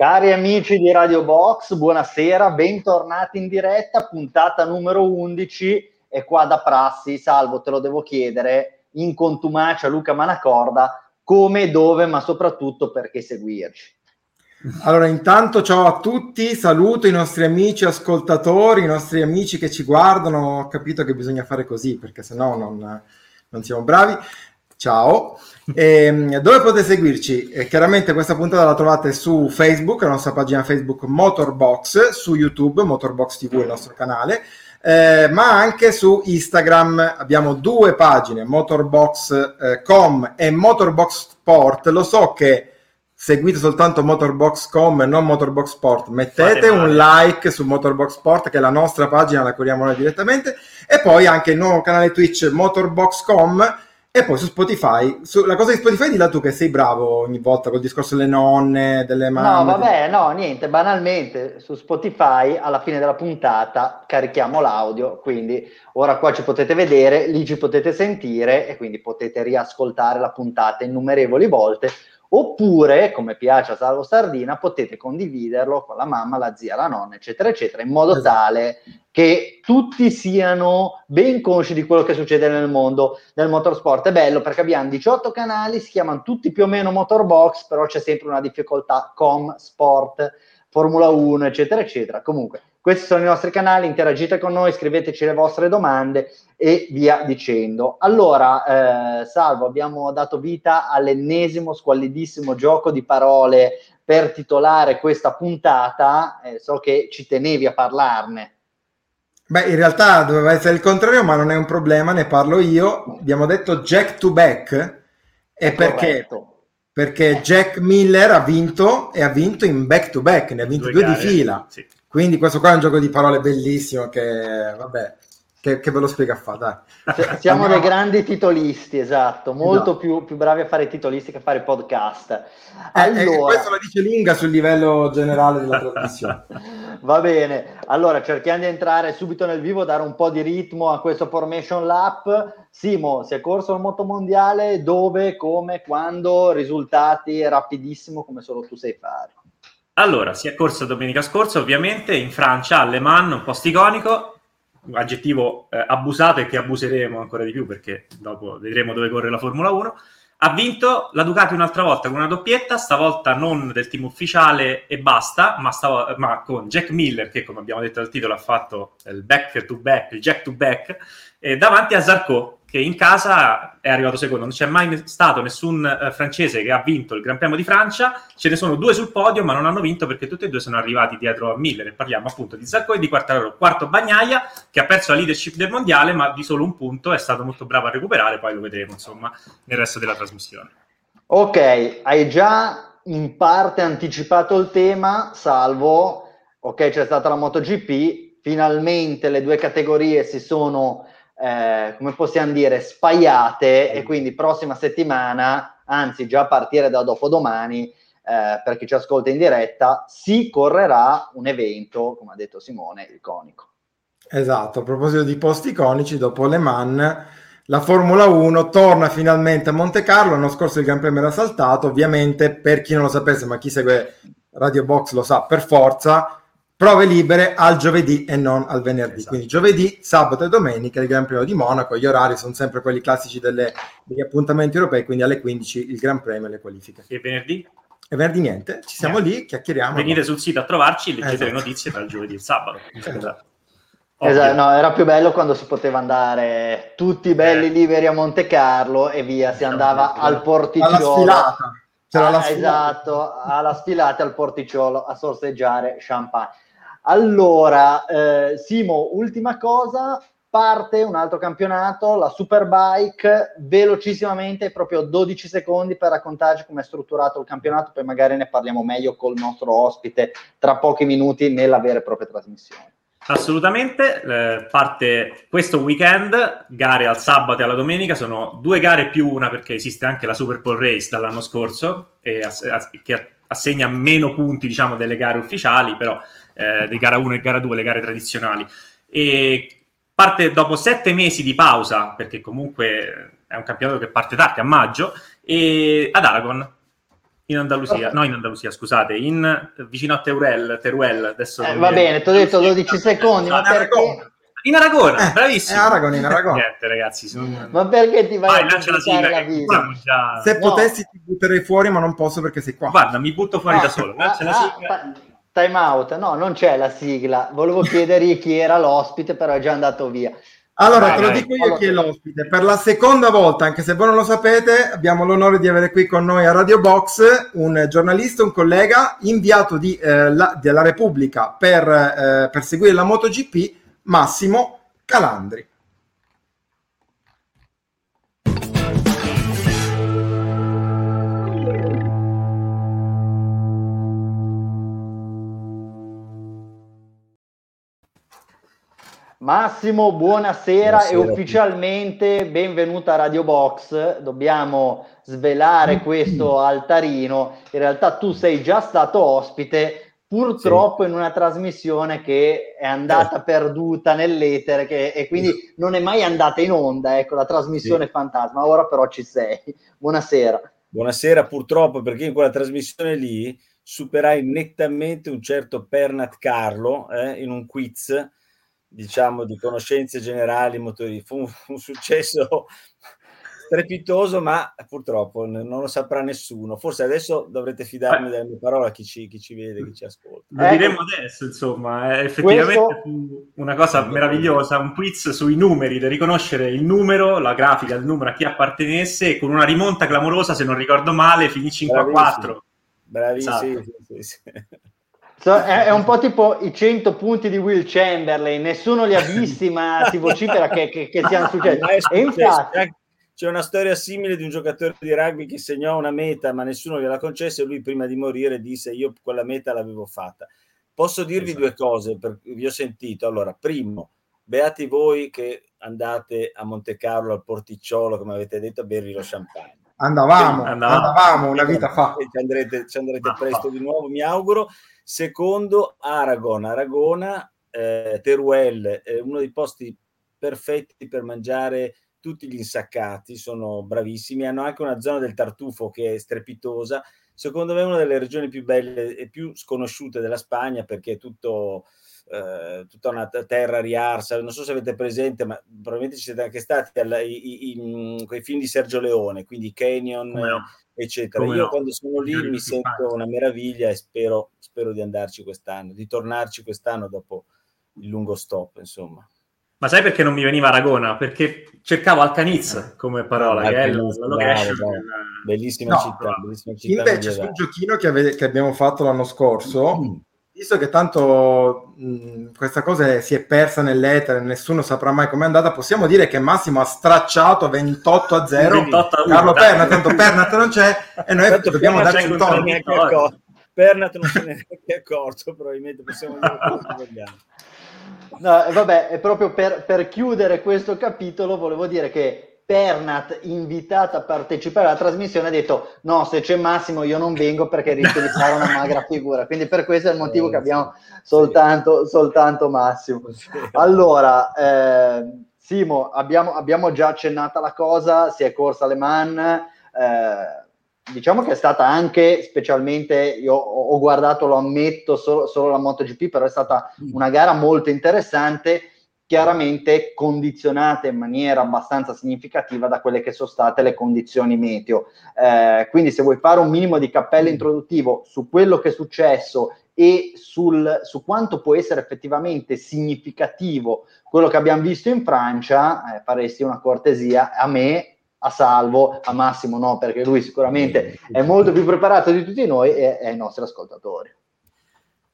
Cari amici di Radio Box, buonasera, bentornati in diretta, puntata numero 11 e qua da prassi, salvo te lo devo chiedere, in contumacia Luca Manacorda, come, dove, ma soprattutto perché seguirci. Allora, intanto ciao a tutti, saluto i nostri amici ascoltatori, i nostri amici che ci guardano, ho capito che bisogna fare così perché sennò non, non siamo bravi. Ciao. E, ehm, dove potete seguirci? Eh, chiaramente questa puntata la trovate su Facebook, la nostra pagina Facebook Motorbox, su YouTube, Motorbox TV è il nostro canale, eh, ma anche su Instagram abbiamo due pagine, Motorbox.com eh, e Motorbox Sport. Lo so che seguite soltanto Motorbox.com e non Motorbox Sport. Mettete un like su Motorbox Sport, che è la nostra pagina, la curiamo noi direttamente, e poi anche il nuovo canale Twitch Motorbox.com e poi su Spotify, su, la cosa di Spotify di là tu che sei bravo ogni volta col discorso delle nonne, delle mamme. No, vabbè, no, niente, banalmente su Spotify alla fine della puntata carichiamo l'audio, quindi ora qua ci potete vedere, lì ci potete sentire e quindi potete riascoltare la puntata innumerevoli volte Oppure, come piace a Salvo Sardina, potete condividerlo con la mamma, la zia, la nonna, eccetera, eccetera, in modo esatto. tale che tutti siano ben consci di quello che succede nel mondo del motorsport. È bello perché abbiamo 18 canali, si chiamano tutti più o meno Motorbox, però c'è sempre una difficoltà com, sport, Formula 1, eccetera, eccetera. Comunque, questi sono i nostri canali, interagite con noi, scriveteci le vostre domande e via dicendo. Allora, eh, Salvo, abbiamo dato vita all'ennesimo squallidissimo gioco di parole per titolare questa puntata, eh, so che ci tenevi a parlarne. Beh, in realtà doveva essere il contrario, ma non è un problema, ne parlo io. Abbiamo detto Jack to back, e perché? Perché Jack Miller ha vinto e ha vinto in back to back, ne ha vinto due, due di fila. Sì. Quindi questo qua è un gioco di parole bellissimo che, vabbè, che, che, ve lo spiega a fare, dai. Siamo dei grandi titolisti, esatto, molto no. più, più, bravi a fare titolisti che a fare podcast. Eh, allora... Eh, questo la dice lunga sul livello generale della trasmissione. Va bene, allora cerchiamo di entrare subito nel vivo, dare un po' di ritmo a questo Formation Lap. Simo, si è corso il motomondiale, dove, come, quando, risultati rapidissimo come solo tu sai fare. Allora, si è corso domenica scorsa, ovviamente, in Francia, a Le Mans, un posto iconico, un aggettivo eh, abusato e che abuseremo ancora di più perché dopo vedremo dove corre la Formula 1. Ha vinto la Ducati un'altra volta con una doppietta, stavolta non del team ufficiale e basta, ma, stav- ma con Jack Miller, che come abbiamo detto dal titolo ha fatto il back to back, il jack to back, eh, davanti a Zarco, che in casa è arrivato secondo. Non c'è mai stato nessun uh, francese che ha vinto il Gran Premio di Francia. Ce ne sono due sul podio, ma non hanno vinto perché tutti e due sono arrivati dietro a Miller. E parliamo appunto di Zarco e di Quartararo. Quarto Bagnaia, che ha perso la leadership del mondiale, ma di solo un punto è stato molto bravo a recuperare. Poi lo vedremo, insomma, nel resto della trasmissione. Ok, hai già in parte anticipato il tema, salvo, ok, c'è stata la MotoGP, finalmente le due categorie si sono eh, come possiamo dire, spaiate e quindi prossima settimana, anzi già a partire da dopodomani, eh, per chi ci ascolta in diretta, si correrà un evento, come ha detto Simone, iconico. Esatto, a proposito di posti iconici, dopo Le Mans, la Formula 1 torna finalmente a Monte Carlo, l'anno scorso il Gran Premio era saltato, ovviamente per chi non lo sapesse, ma chi segue Radio Box lo sa per forza, prove libere al giovedì e non al venerdì. Esatto. Quindi giovedì, sabato e domenica il Gran Premio di Monaco. Gli orari sono sempre quelli classici delle, degli appuntamenti europei, quindi alle 15 il Gran Premio e le qualifiche. E venerdì? E venerdì niente, ci siamo niente. lì, chiacchieriamo. Venite sul sito a trovarci, leggete esatto. le notizie tra il giovedì e il sabato. Esatto. Esatto, no, era più bello quando si poteva andare tutti belli eh. liberi a Monte Carlo e via, si andava al porticciolo. Alla sfilata. C'era ah, la sfilata. Esatto, alla sfilata al porticciolo a sorseggiare champagne. Allora, eh, Simo, ultima cosa, parte un altro campionato, la Superbike, velocissimamente, proprio 12 secondi per raccontarci come è strutturato il campionato, poi magari ne parliamo meglio col nostro ospite tra pochi minuti nella vera e propria trasmissione. Assolutamente, eh, parte questo weekend, gare al sabato e alla domenica, sono due gare più una perché esiste anche la Super Bowl Race dall'anno scorso ass- ass- che assegna meno punti diciamo delle gare ufficiali, però eh, di gara 1 e gara 2, le gare tradizionali. E parte dopo sette mesi di pausa, perché comunque è un campionato che parte tardi, a maggio, e ad Aragon, In Andalusia, no in Andalusia, scusate, in, vicino a Teruel, Teruel adesso... Eh, va bene, ti ho detto 12 secondi, ma perché... In Aragona, eh, bravissimo. In Aragona, in Aragona. Niente, ragazzi. Sono... Ma perché ti vai, vai a lancia la sigla, la vita? Già... Se no. potessi ti butterei fuori, ma non posso perché sei qua. Guarda, mi butto fuori no. da solo. Ah, ah, time out, no, non c'è la sigla. Volevo chiedergli chi era l'ospite, però è già andato via. Allora, vai, te lo vai. dico io chi è l'ospite. Per la seconda volta, anche se voi non lo sapete, abbiamo l'onore di avere qui con noi a Radio Box un giornalista, un collega inviato di, eh, la, della Repubblica per, eh, per seguire la MotoGP, Massimo Calandri. Massimo, buonasera, buonasera, e ufficialmente benvenuta a Radio Box. Dobbiamo svelare questo altarino. In realtà tu sei già stato ospite purtroppo sì. in una trasmissione che è andata eh. perduta nell'etere che, e quindi non è mai andata in onda, ecco, la trasmissione sì. fantasma, ora però ci sei. Buonasera. Buonasera, purtroppo perché in quella trasmissione lì superai nettamente un certo Pernat Carlo eh, in un quiz, diciamo, di conoscenze generali motori. Fu un, un successo strepitoso, ma purtroppo non lo saprà nessuno. Forse adesso dovrete fidarmi delle mie parole a chi ci, chi ci vede, chi ci ascolta. Lo eh, diremo adesso, insomma, è effettivamente questo... una cosa meravigliosa, un quiz sui numeri, da riconoscere il numero, la grafica del numero a chi appartenesse, e con una rimonta clamorosa, se non ricordo male, finì 5 a 4. Bravissimo, esatto. sì, sì, sì. So, è, è, un po' tipo i 100 punti di Will Chamberlain, nessuno li ha visti, ma si vocifera che, che, che siano successi. E infatti, c'è una storia simile di un giocatore di rugby che segnò una meta ma nessuno gliela concesse e lui prima di morire disse io quella meta l'avevo fatta. Posso dirvi esatto. due cose, per, vi ho sentito. Allora, primo, beati voi che andate a Monte Carlo al porticciolo, come avete detto, a bervi lo champagne. Andavamo, andavamo, andavamo una vita fa. Ci andrete, ci andrete presto di nuovo, mi auguro. Secondo, Aragon, Aragona, eh, Teruel, eh, uno dei posti perfetti per mangiare tutti gli insaccati sono bravissimi, hanno anche una zona del tartufo che è strepitosa, secondo me è una delle regioni più belle e più sconosciute della Spagna perché è tutto, eh, tutta una terra riarsa, non so se avete presente, ma probabilmente ci siete anche stati alla, i, i, quei film di Sergio Leone, quindi Canyon, no. eccetera. Come Io no. quando sono lì mi sento una meraviglia e spero, spero di andarci quest'anno, di tornarci quest'anno dopo il lungo stop, insomma. Ma sai perché non mi veniva Aragona? Perché cercavo Alcaniz eh. come parola, che è la, location. Bellissima, no, città, bellissima città. Invece sul giochino che, ave- che, abbiamo fatto l'anno scorso, mm. Visto che tanto mh, questa cosa si è persa nell'etere, nessuno saprà mai com'è andata, possiamo dire che Massimo ha stracciato 28 a 0 28 a Carlo Pernat, tanto Pernat non c'è e noi tanto dobbiamo darci un tono. Pernat non se ne è neanche accorto, probabilmente possiamo dire quello che vogliamo. No, vabbè, proprio per, per, chiudere questo capitolo volevo dire che Pernat, invitata a partecipare alla trasmissione, ha detto no, se c'è Massimo io non vengo perché rischio di fare una magra figura. Quindi per questo è il motivo eh, che abbiamo soltanto, soltanto Massimo. Allora, eh, Simo, abbiamo, abbiamo, già accennata la cosa, si è corsa Le Mans. Eh, diciamo che è stata anche specialmente, io ho, guardato, lo ammetto, solo, solo la MotoGP, però è stata mm. una gara molto interessante, chiaramente condizionata in maniera abbastanza significativa da quelle che sono state le condizioni meteo. Eh, quindi se vuoi fare un minimo di cappello mm. introduttivo su quello che è successo e sul, su quanto può essere effettivamente significativo quello che abbiamo visto in Francia, eh, faresti una cortesia a me a Salvo, a Massimo no, perché lui sicuramente è molto più preparato di tutti noi e ai nostri ascoltatori.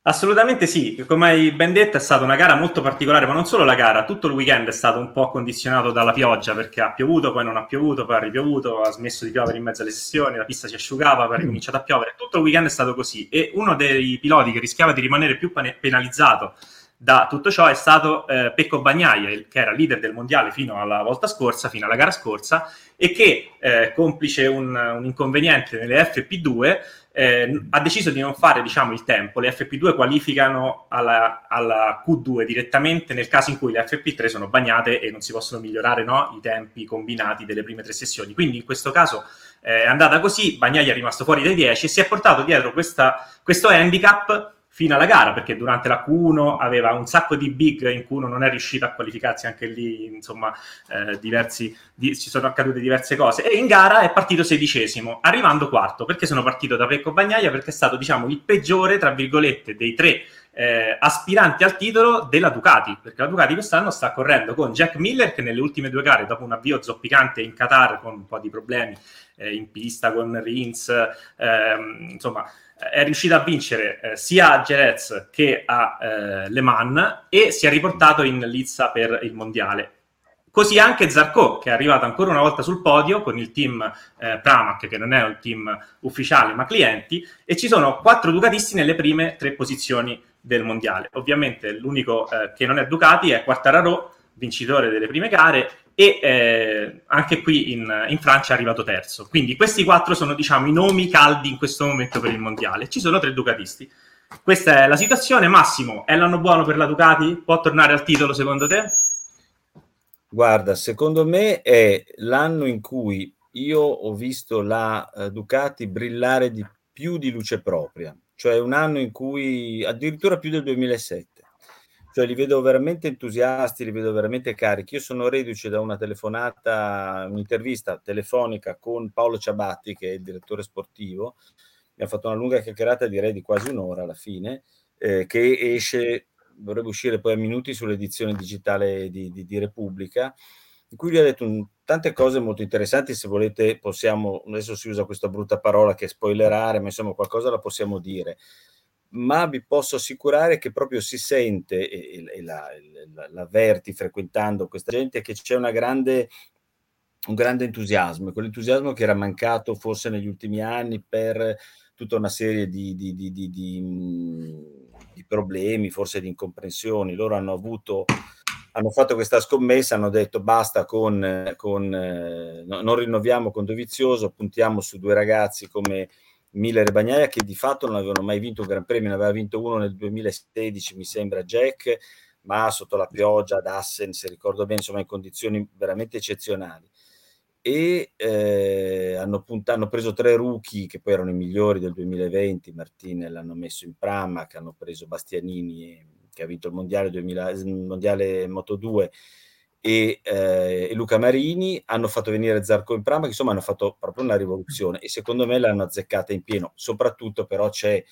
Assolutamente sì, come hai ben detto è stata una gara molto particolare, ma non solo la gara, tutto il weekend è stato un po' condizionato dalla pioggia perché ha piovuto, poi non ha piovuto, poi ha ripiovuto, ha smesso di piovere in mezzo alle sessioni, la pista si asciugava, poi ha ricominciato a piovere, tutto il weekend è stato così e uno dei piloti che rischiava di rimanere più penalizzato da tutto ciò è stato eh, Pecco Bagnaia, che era leader del mondiale fino alla volta scorsa, fino alla gara scorsa, e che, eh, complice un, un, inconveniente nelle FP2, eh, ha deciso di non fare diciamo, il tempo. Le FP2 qualificano alla, alla, Q2 direttamente nel caso in cui le FP3 sono bagnate e non si possono migliorare no, i tempi combinati delle prime tre sessioni. Quindi in questo caso è andata così, Bagnaia è rimasto fuori dai 10 e si è portato dietro questa, questo handicap fino alla gara, perché durante la Q1 aveva un sacco di big in Q1 non è riuscito a qualificarsi anche lì, insomma, eh, diversi, di, ci sono accadute diverse cose. E in gara è partito sedicesimo, arrivando quarto. Perché sono partito da Pecco Bagnaia? Perché è stato, diciamo, il peggiore, tra virgolette, dei tre eh, aspiranti al titolo della Ducati, perché la Ducati quest'anno sta correndo con Jack Miller che nelle ultime due gare, dopo un avvio zoppicante in Qatar con un po' di problemi eh, in pista con Rins, ehm, insomma è riuscito a vincere eh, sia a Jerez che a eh, Le Mans e si è riportato in lizza per il mondiale. Così anche Zarco, che è arrivato ancora una volta sul podio con il team eh, Pramac, che non è un team ufficiale ma clienti, e ci sono quattro Ducatisti nelle prime tre posizioni del mondiale. Ovviamente l'unico eh, che non è Ducati è Quartararo, vincitore delle prime gare, e eh, anche qui in, in, Francia è arrivato terzo. Quindi questi quattro sono diciamo i nomi caldi in questo momento per il mondiale. Ci sono tre Ducatisti. Questa è la situazione. Massimo, è l'anno buono per la Ducati? Può tornare al titolo secondo te? Guarda, secondo me è l'anno in cui io ho visto la uh, Ducati brillare di più di luce propria, cioè un anno in cui addirittura più del 2007 cioè li vedo veramente entusiasti, li vedo veramente carichi. Io sono reduce da una telefonata, un'intervista telefonica con Paolo Ciabatti, che è il direttore sportivo, mi ha fatto una lunga chiacchierata, direi di quasi un'ora alla fine, eh, che esce, dovrebbe uscire poi a minuti sull'edizione digitale di, di, di Repubblica, in cui gli ha detto un, tante cose molto interessanti, se volete possiamo, adesso si usa questa brutta parola che è spoilerare, ma insomma qualcosa la possiamo dire ma vi posso assicurare che proprio si sente e, e la, la, l'avverti frequentando questa gente che c'è una grande, un grande entusiasmo, quell'entusiasmo che era mancato forse negli ultimi anni per tutta una serie di, di, di, di problemi, forse di incomprensioni. Loro hanno avuto hanno fatto questa scommessa, hanno detto basta con, con eh, no, non rinnoviamo con Dovizioso, puntiamo su due ragazzi come Miller e Bagnaia che di fatto non avevano mai vinto un Gran Premio, ne aveva vinto uno nel 2016 mi sembra Jack, ma sotto la pioggia ad Assen, se ricordo bene, insomma in condizioni veramente eccezionali. E eh, hanno, punt- hanno, preso tre rookie che poi erano i migliori del 2020, Martinez l'hanno messo in Prama, che hanno preso Bastianini che ha vinto il mondiale, 2000, il mondiale Moto 2 e, eh, e, Luca Marini hanno fatto venire Zarco in Prama, che insomma hanno fatto proprio una rivoluzione e secondo me l'hanno azzeccata in pieno. Soprattutto però c'è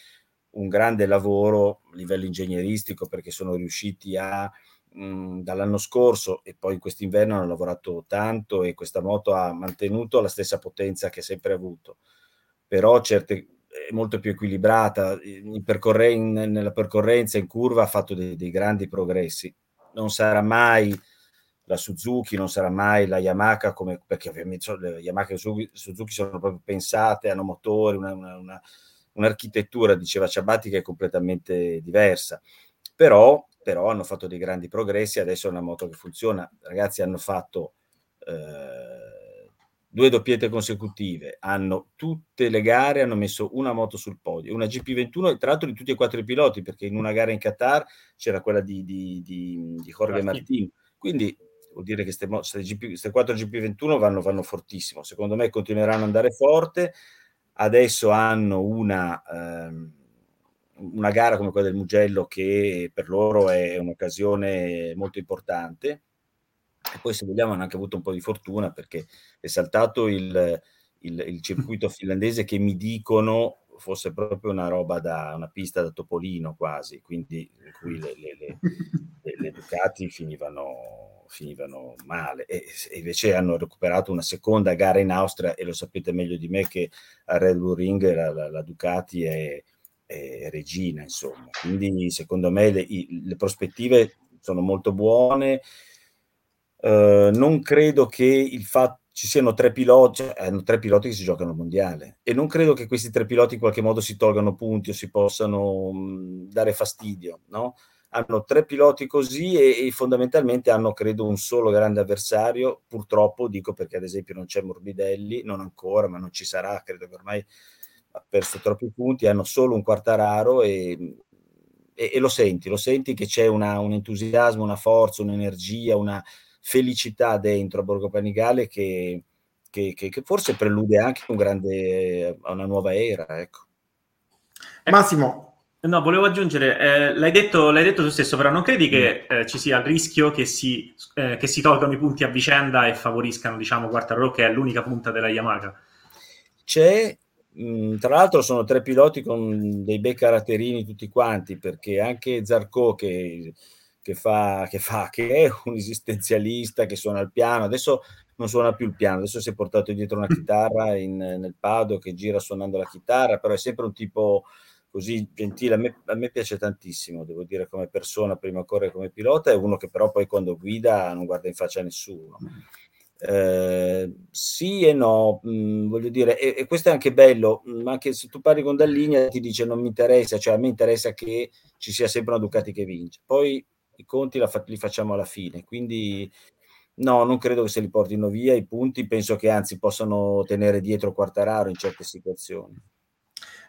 un grande lavoro a livello ingegneristico perché sono riusciti a mh, dall'anno scorso e poi in quest'inverno hanno lavorato tanto e questa moto ha mantenuto la stessa potenza che ha sempre avuto. Però certe è molto più equilibrata, in percorren- nella percorrenza in curva ha fatto dei, dei grandi progressi. Non sarà mai la Suzuki, non sarà mai la Yamaha, come, perché ovviamente le Yamaha e Suzuki sono proprio pensate, hanno motori, una, una, una, un'architettura, diceva Ciabatti, che è completamente diversa. Però, però, hanno fatto dei grandi progressi, adesso è una moto che funziona. Ragazzi hanno fatto eh, due doppiette consecutive, hanno tutte le gare, hanno messo una moto sul podio, una GP21, tra l'altro di tutti e quattro i piloti, perché in una gara in Qatar c'era quella di, di, di, di Jorge Martin. Quindi vuol dire che queste 4 GP21 vanno, vanno fortissimo. Secondo me continueranno ad andare forte. Adesso hanno una, ehm, una gara come quella del Mugello che per loro è un'occasione molto importante. E poi se vogliamo hanno anche avuto un po' di fortuna perché è saltato il, il, il circuito finlandese che mi dicono fosse proprio una roba da una pista da Topolino quasi, quindi in cui le, le, le, le Ducati finivano finivano male. E, invece hanno recuperato una seconda gara in Austria e lo sapete meglio di me che a Red Bull Ring la, la, la Ducati è, è, regina insomma. Quindi secondo me le prospettive sono molto buone uh, non credo che il fatto ci siano tre piloti, cioè, hanno tre piloti che si giocano al mondiale. E non credo che questi tre piloti in qualche modo si tolgano punti o si possano mh, dare fastidio, no? hanno tre piloti così e, e, fondamentalmente hanno credo un solo grande avversario. Purtroppo dico perché ad esempio non c'è Morbidelli non ancora ma non ci sarà. Credo che ormai ha perso troppi punti hanno solo un quartararo e, e, e lo senti lo senti che c'è una, un entusiasmo una forza un'energia una felicità dentro a Borgo Panigale che, che, che, che, forse prelude anche un grande, a una nuova era. Ecco. Massimo. No, volevo aggiungere, eh, l'hai, detto, l'hai, detto, tu stesso, però non credi che mm. eh, ci sia il rischio che si, eh, che si, tolgano i punti a vicenda e favoriscano, diciamo, Quartararo, che è l'unica punta della Yamaha? C'è, mh, mm, tra l'altro sono tre piloti con dei bei caratterini tutti quanti, perché anche Zarco che, che, fa, che, fa, che è un esistenzialista, che suona il piano, adesso non suona più il piano, adesso si è portato dietro una chitarra in, nel pado che gira suonando la chitarra, però è sempre un tipo così gentile, a me, a me, piace tantissimo, devo dire, come persona, prima ancora come pilota, è uno che però poi quando guida non guarda in faccia a nessuno. Eh, sì e no, mh, mm, voglio dire, e, e, questo è anche bello, mm, anche se tu parli con Dalligna ti dice non mi interessa, cioè a me interessa che ci sia sempre una Ducati che vince, poi i conti li facciamo alla fine, quindi no, non credo che se li portino via i punti, penso che anzi possano tenere dietro Quartararo in certe situazioni.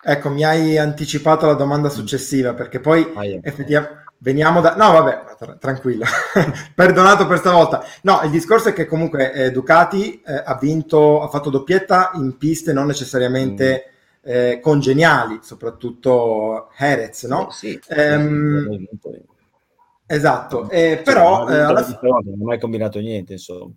Ecco, mi hai anticipato la domanda successiva perché poi ah, yeah. effettivamente veniamo da... No, vabbè, tra- tranquillo, perdonato per stavolta. No, il discorso è che comunque eh, Ducati eh, ha vinto, ha fatto doppietta in piste non necessariamente mm. eh, congeniali, soprattutto Jerez, no? Sì, ehm, esatto, eh, però... Eh, alla... Non ha mai combinato niente, insomma.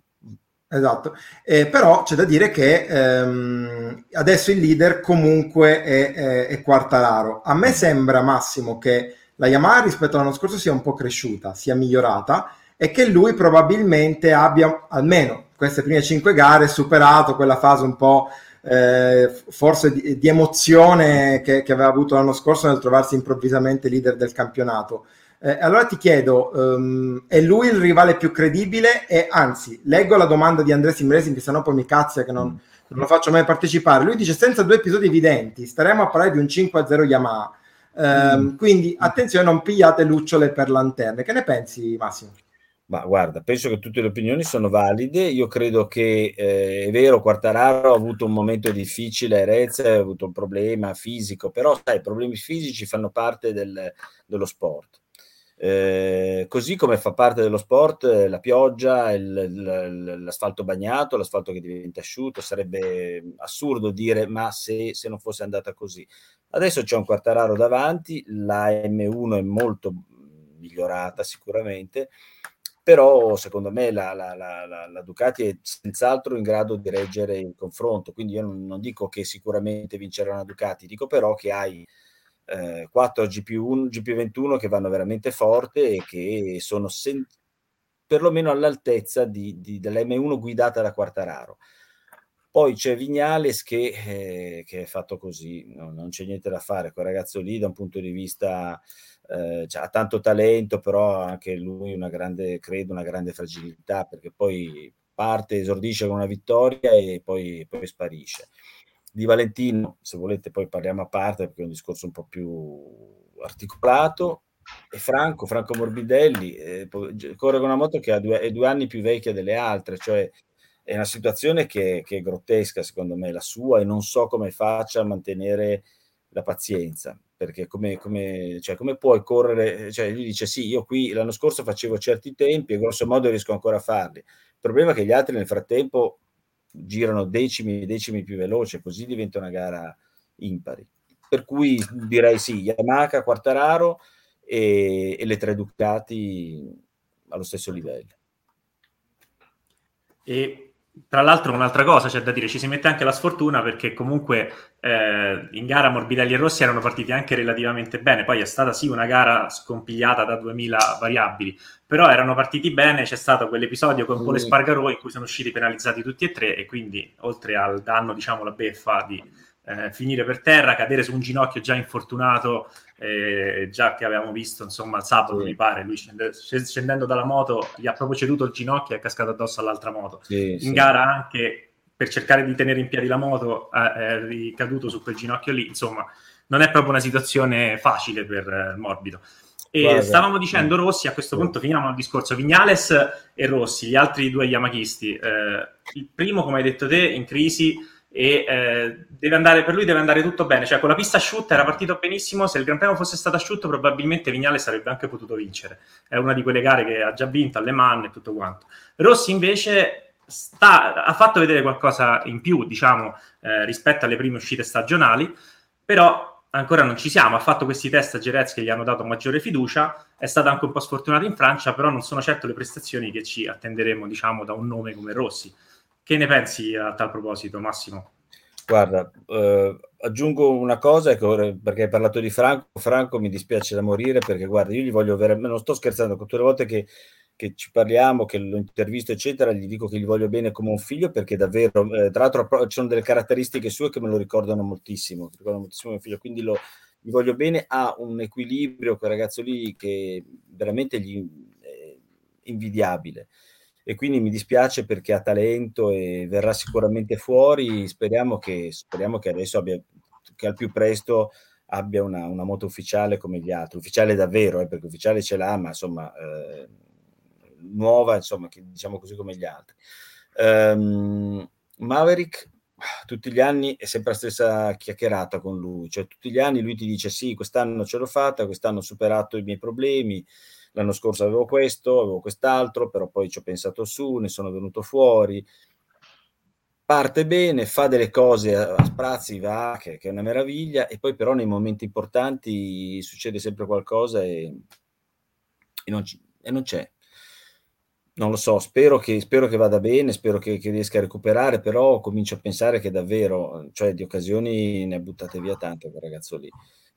Esatto, eh, però c'è da dire che ehm, adesso il leader comunque è, è, è, Quartararo. A me sembra, Massimo, che la Yamaha rispetto all'anno scorso sia un po' cresciuta, sia migliorata e che lui probabilmente abbia almeno queste prime cinque gare superato quella fase un po' eh, forse di, di emozione che, che, aveva avuto l'anno scorso nel trovarsi improvvisamente leader del campionato. Eh, allora ti chiedo, um, è lui il rivale più credibile? E anzi, leggo la domanda di Andrea Simresi, che sennò poi mi cazzia che non, non, lo faccio mai partecipare. Lui dice: Senza due episodi evidenti, staremo a parlare di un 5-0 Yamaha. Um, mm. Quindi attenzione, non pigliate lucciole per lanterne. Che ne pensi, Massimo? Ma guarda, penso che tutte le opinioni sono valide. Io credo che eh, è vero, Quartararo ha avuto un momento difficile, Rez ha avuto un problema fisico, però sai, i problemi fisici fanno parte del, dello sport. Eh, così come fa parte dello sport eh, la pioggia, il, l'asfalto bagnato, l'asfalto che diventa asciutto, sarebbe assurdo dire ma se, se, non fosse andata così. Adesso c'è un Quartararo davanti, la M1 è molto migliorata sicuramente, però secondo me la, la, la, la, Ducati è senz'altro in grado di reggere il confronto, quindi io non, non dico che sicuramente vincerà una Ducati, dico però che hai eh, 4 GP1, GP21 che vanno veramente forte e che sono sen- perlomeno all'altezza di, di, dell'M1 guidata da Quartararo. Poi c'è Vignales che, eh, che è fatto così, no, non c'è niente da fare. Quel ragazzo lì, da un punto di vista, eh, cioè, ha tanto talento, però anche lui una grande, credo, una grande fragilità, perché poi parte, esordisce con una vittoria e poi, poi sparisce di Valentino, se volete poi parliamo a parte perché è un discorso un po' più articolato, e Franco, Franco Morbidelli, eh, corre con una moto che ha due, è due anni più vecchia delle altre, cioè è una situazione che, che, è grottesca secondo me la sua e non so come faccia a mantenere la pazienza, perché come, come, cioè, come puoi correre, cioè lui dice sì, io qui l'anno scorso facevo certi tempi e grosso modo riesco ancora a farli, il problema è che gli altri nel frattempo girano decimi e decimi più veloce, così diventa una gara impari. Per cui direi sì, Yamaha, Quartararo e, e le tre Ducati allo stesso livello. E tra l'altro un'altra cosa c'è da dire, ci si mette anche la sfortuna perché comunque eh, in gara Morbidelli e Rossi erano partiti anche relativamente bene, poi è stata sì una gara scompigliata da 2000 variabili, però erano partiti bene, c'è stato quell'episodio con Pole Spargarò in cui sono usciti penalizzati tutti e tre e quindi oltre al danno, diciamo, la beffa di eh, finire per terra, cadere su un ginocchio già infortunato, eh, già che avevamo visto insomma sabato, sì. mi pare, lui scende, scendendo dalla moto gli ha proprio ceduto il ginocchio e è cascato addosso all'altra moto. Sì, in sì. gara anche per cercare di tenere in piedi la moto eh, è ricaduto su quel ginocchio lì, insomma non è proprio una situazione facile per eh, Morbido. E Guarda. stavamo dicendo Rossi, a questo punto finiamo il discorso Vignales e Rossi, gli altri due Yamachisti. Eh, il primo, come hai detto te, in crisi e eh, deve andare, per lui deve andare tutto bene. Cioè, con la pista asciutta era partito benissimo. Se il Gran Premio fosse stato asciutto, probabilmente Vignale sarebbe anche potuto vincere. È una di quelle gare che ha già vinto alle Man e tutto quanto. Rossi invece sta, ha fatto vedere qualcosa in più, diciamo, eh, rispetto alle prime uscite stagionali, però ancora non ci siamo. Ha fatto questi test a Gerez che gli hanno dato maggiore fiducia, è stato anche un po' sfortunato in Francia, però non sono certo le prestazioni che ci attenderemo, diciamo, da un nome come Rossi. Che ne pensi a tal proposito, Massimo? Guarda, eh, aggiungo una cosa, perché hai parlato di Franco. Franco mi dispiace da morire perché, guarda, io gli voglio veramente, non sto scherzando, tutte le volte che che ci parliamo, che l'ho intervisto, eccetera, gli dico che gli voglio bene come un figlio perché davvero, eh, tra l'altro, ci sono delle caratteristiche sue che me lo ricordano moltissimo, ricordano moltissimo mio figlio, quindi lo, gli voglio bene, ha un equilibrio, quel ragazzo lì che veramente gli è invidiabile e quindi mi dispiace perché ha talento e verrà sicuramente fuori, speriamo che, speriamo che adesso abbia, che al più presto abbia una, una moto ufficiale come gli altri, ufficiale davvero, eh, perché ufficiale ce l'ha, ma insomma... Eh, nuova, insomma, che, diciamo così come gli altri. Um, Maverick tutti gli anni è sempre la stessa chiacchierata con lui, cioè tutti gli anni lui ti dice sì, quest'anno ce l'ho fatta, quest'anno ho superato i miei problemi, l'anno scorso avevo questo, avevo quest'altro, però poi ci ho pensato su, ne sono venuto fuori, parte bene, fa delle cose a sprazzi, va, che, che, è una meraviglia, e poi però nei momenti importanti succede sempre qualcosa e, e, non, e non c'è non lo so, spero che, spero che vada bene, spero che, che, riesca a recuperare, però comincio a pensare che davvero, cioè di occasioni ne ha buttate via tante quel ragazzo lì.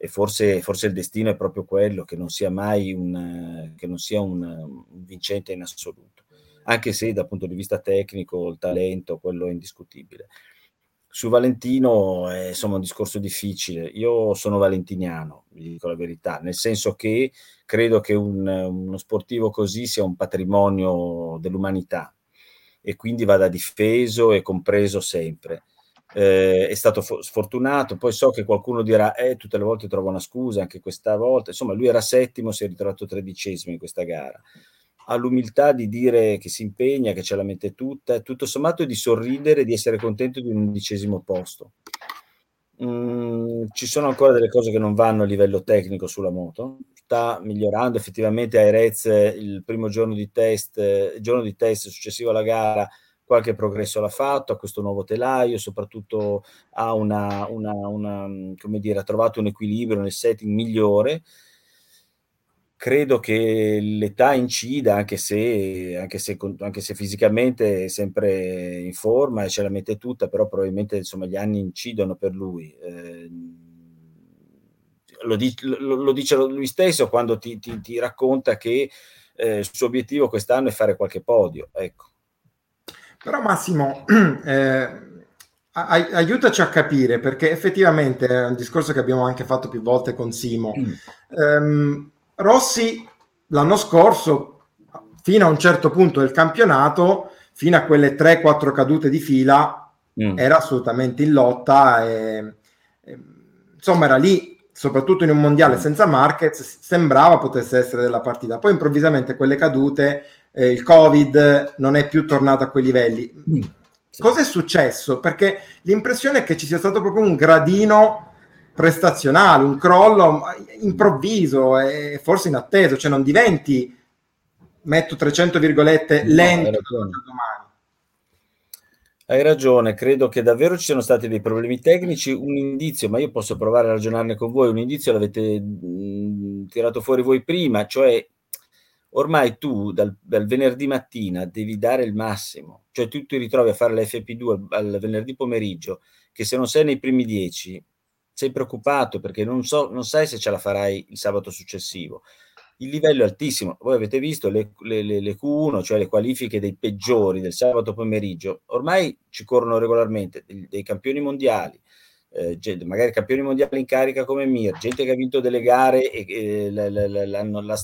E forse, forse il destino è proprio quello, che non sia mai un, sia un, un vincente in assoluto. Anche se dal punto di vista tecnico il talento, quello è indiscutibile. Su Valentino è insomma un discorso difficile. Io sono valentiniano, vi dico la verità, nel senso che credo che un, uno sportivo così sia un patrimonio dell'umanità e quindi vada difeso e compreso sempre. Eh, è stato fo- sfortunato, poi so che qualcuno dirà, eh, tutte le volte trova una scusa, anche questa volta, insomma lui era settimo, si è ritrovato tredicesimo in questa gara. Ha l'umiltà di dire che si impegna, che ce la mette tutta, tutto sommato di sorridere, di essere contento di un undicesimo posto. Mm, ci sono ancora delle cose che non vanno a livello tecnico sulla moto, sta migliorando effettivamente a Erez il primo giorno di test, il giorno di test successivo alla gara, qualche progresso l'ha fatto, a questo nuovo telaio, soprattutto ha, una, una, una, come dire, ha trovato un equilibrio nel setting migliore credo che l'età incida, anche se, anche, se, anche se, fisicamente è sempre in forma e ce la mette tutta, però probabilmente insomma, gli anni incidono per lui. Eh, lo, dice, lo, lo, dice lui stesso quando ti, ti, ti racconta che eh, il suo obiettivo quest'anno è fare qualche podio. Ecco. Però Massimo, eh, aiutaci a capire, perché effettivamente è un discorso che abbiamo anche fatto più volte con Simo. Mm. Um, Rossi l'anno scorso, fino a un certo punto del campionato, fino a quelle 3-4 cadute di fila, mm. era assolutamente in lotta e, e, insomma era lì, soprattutto in un mondiale senza Marquez, sembrava potesse essere della partita. Poi improvvisamente quelle cadute, eh, il Covid non è più tornato a quei livelli. Mm. Cosa è successo? Perché l'impressione è che ci sia stato proprio un gradino prestazionale, un crollo improvviso e forse inatteso, cioè non diventi, metto 300 virgolette, lento no, domani. Hai ragione, credo che davvero ci siano stati dei problemi tecnici. Un indizio, ma io posso provare a ragionarne con voi. Un indizio l'avete mh, tirato fuori voi prima, cioè ormai tu dal, dal, venerdì mattina devi dare il massimo, cioè tu ti ritrovi a fare l'FP2 al, al venerdì pomeriggio, che se non sei nei primi dieci sei preoccupato perché non, so, non sai se ce la farai il sabato successivo. Il livello è altissimo. Voi avete visto le, le, le, Q1, cioè le qualifiche dei peggiori del sabato pomeriggio. Ormai ci corrono regolarmente dei, dei campioni mondiali, eh, gente, magari campioni mondiali in carica come Mir, gente che ha vinto delle gare e, e l'anno, la,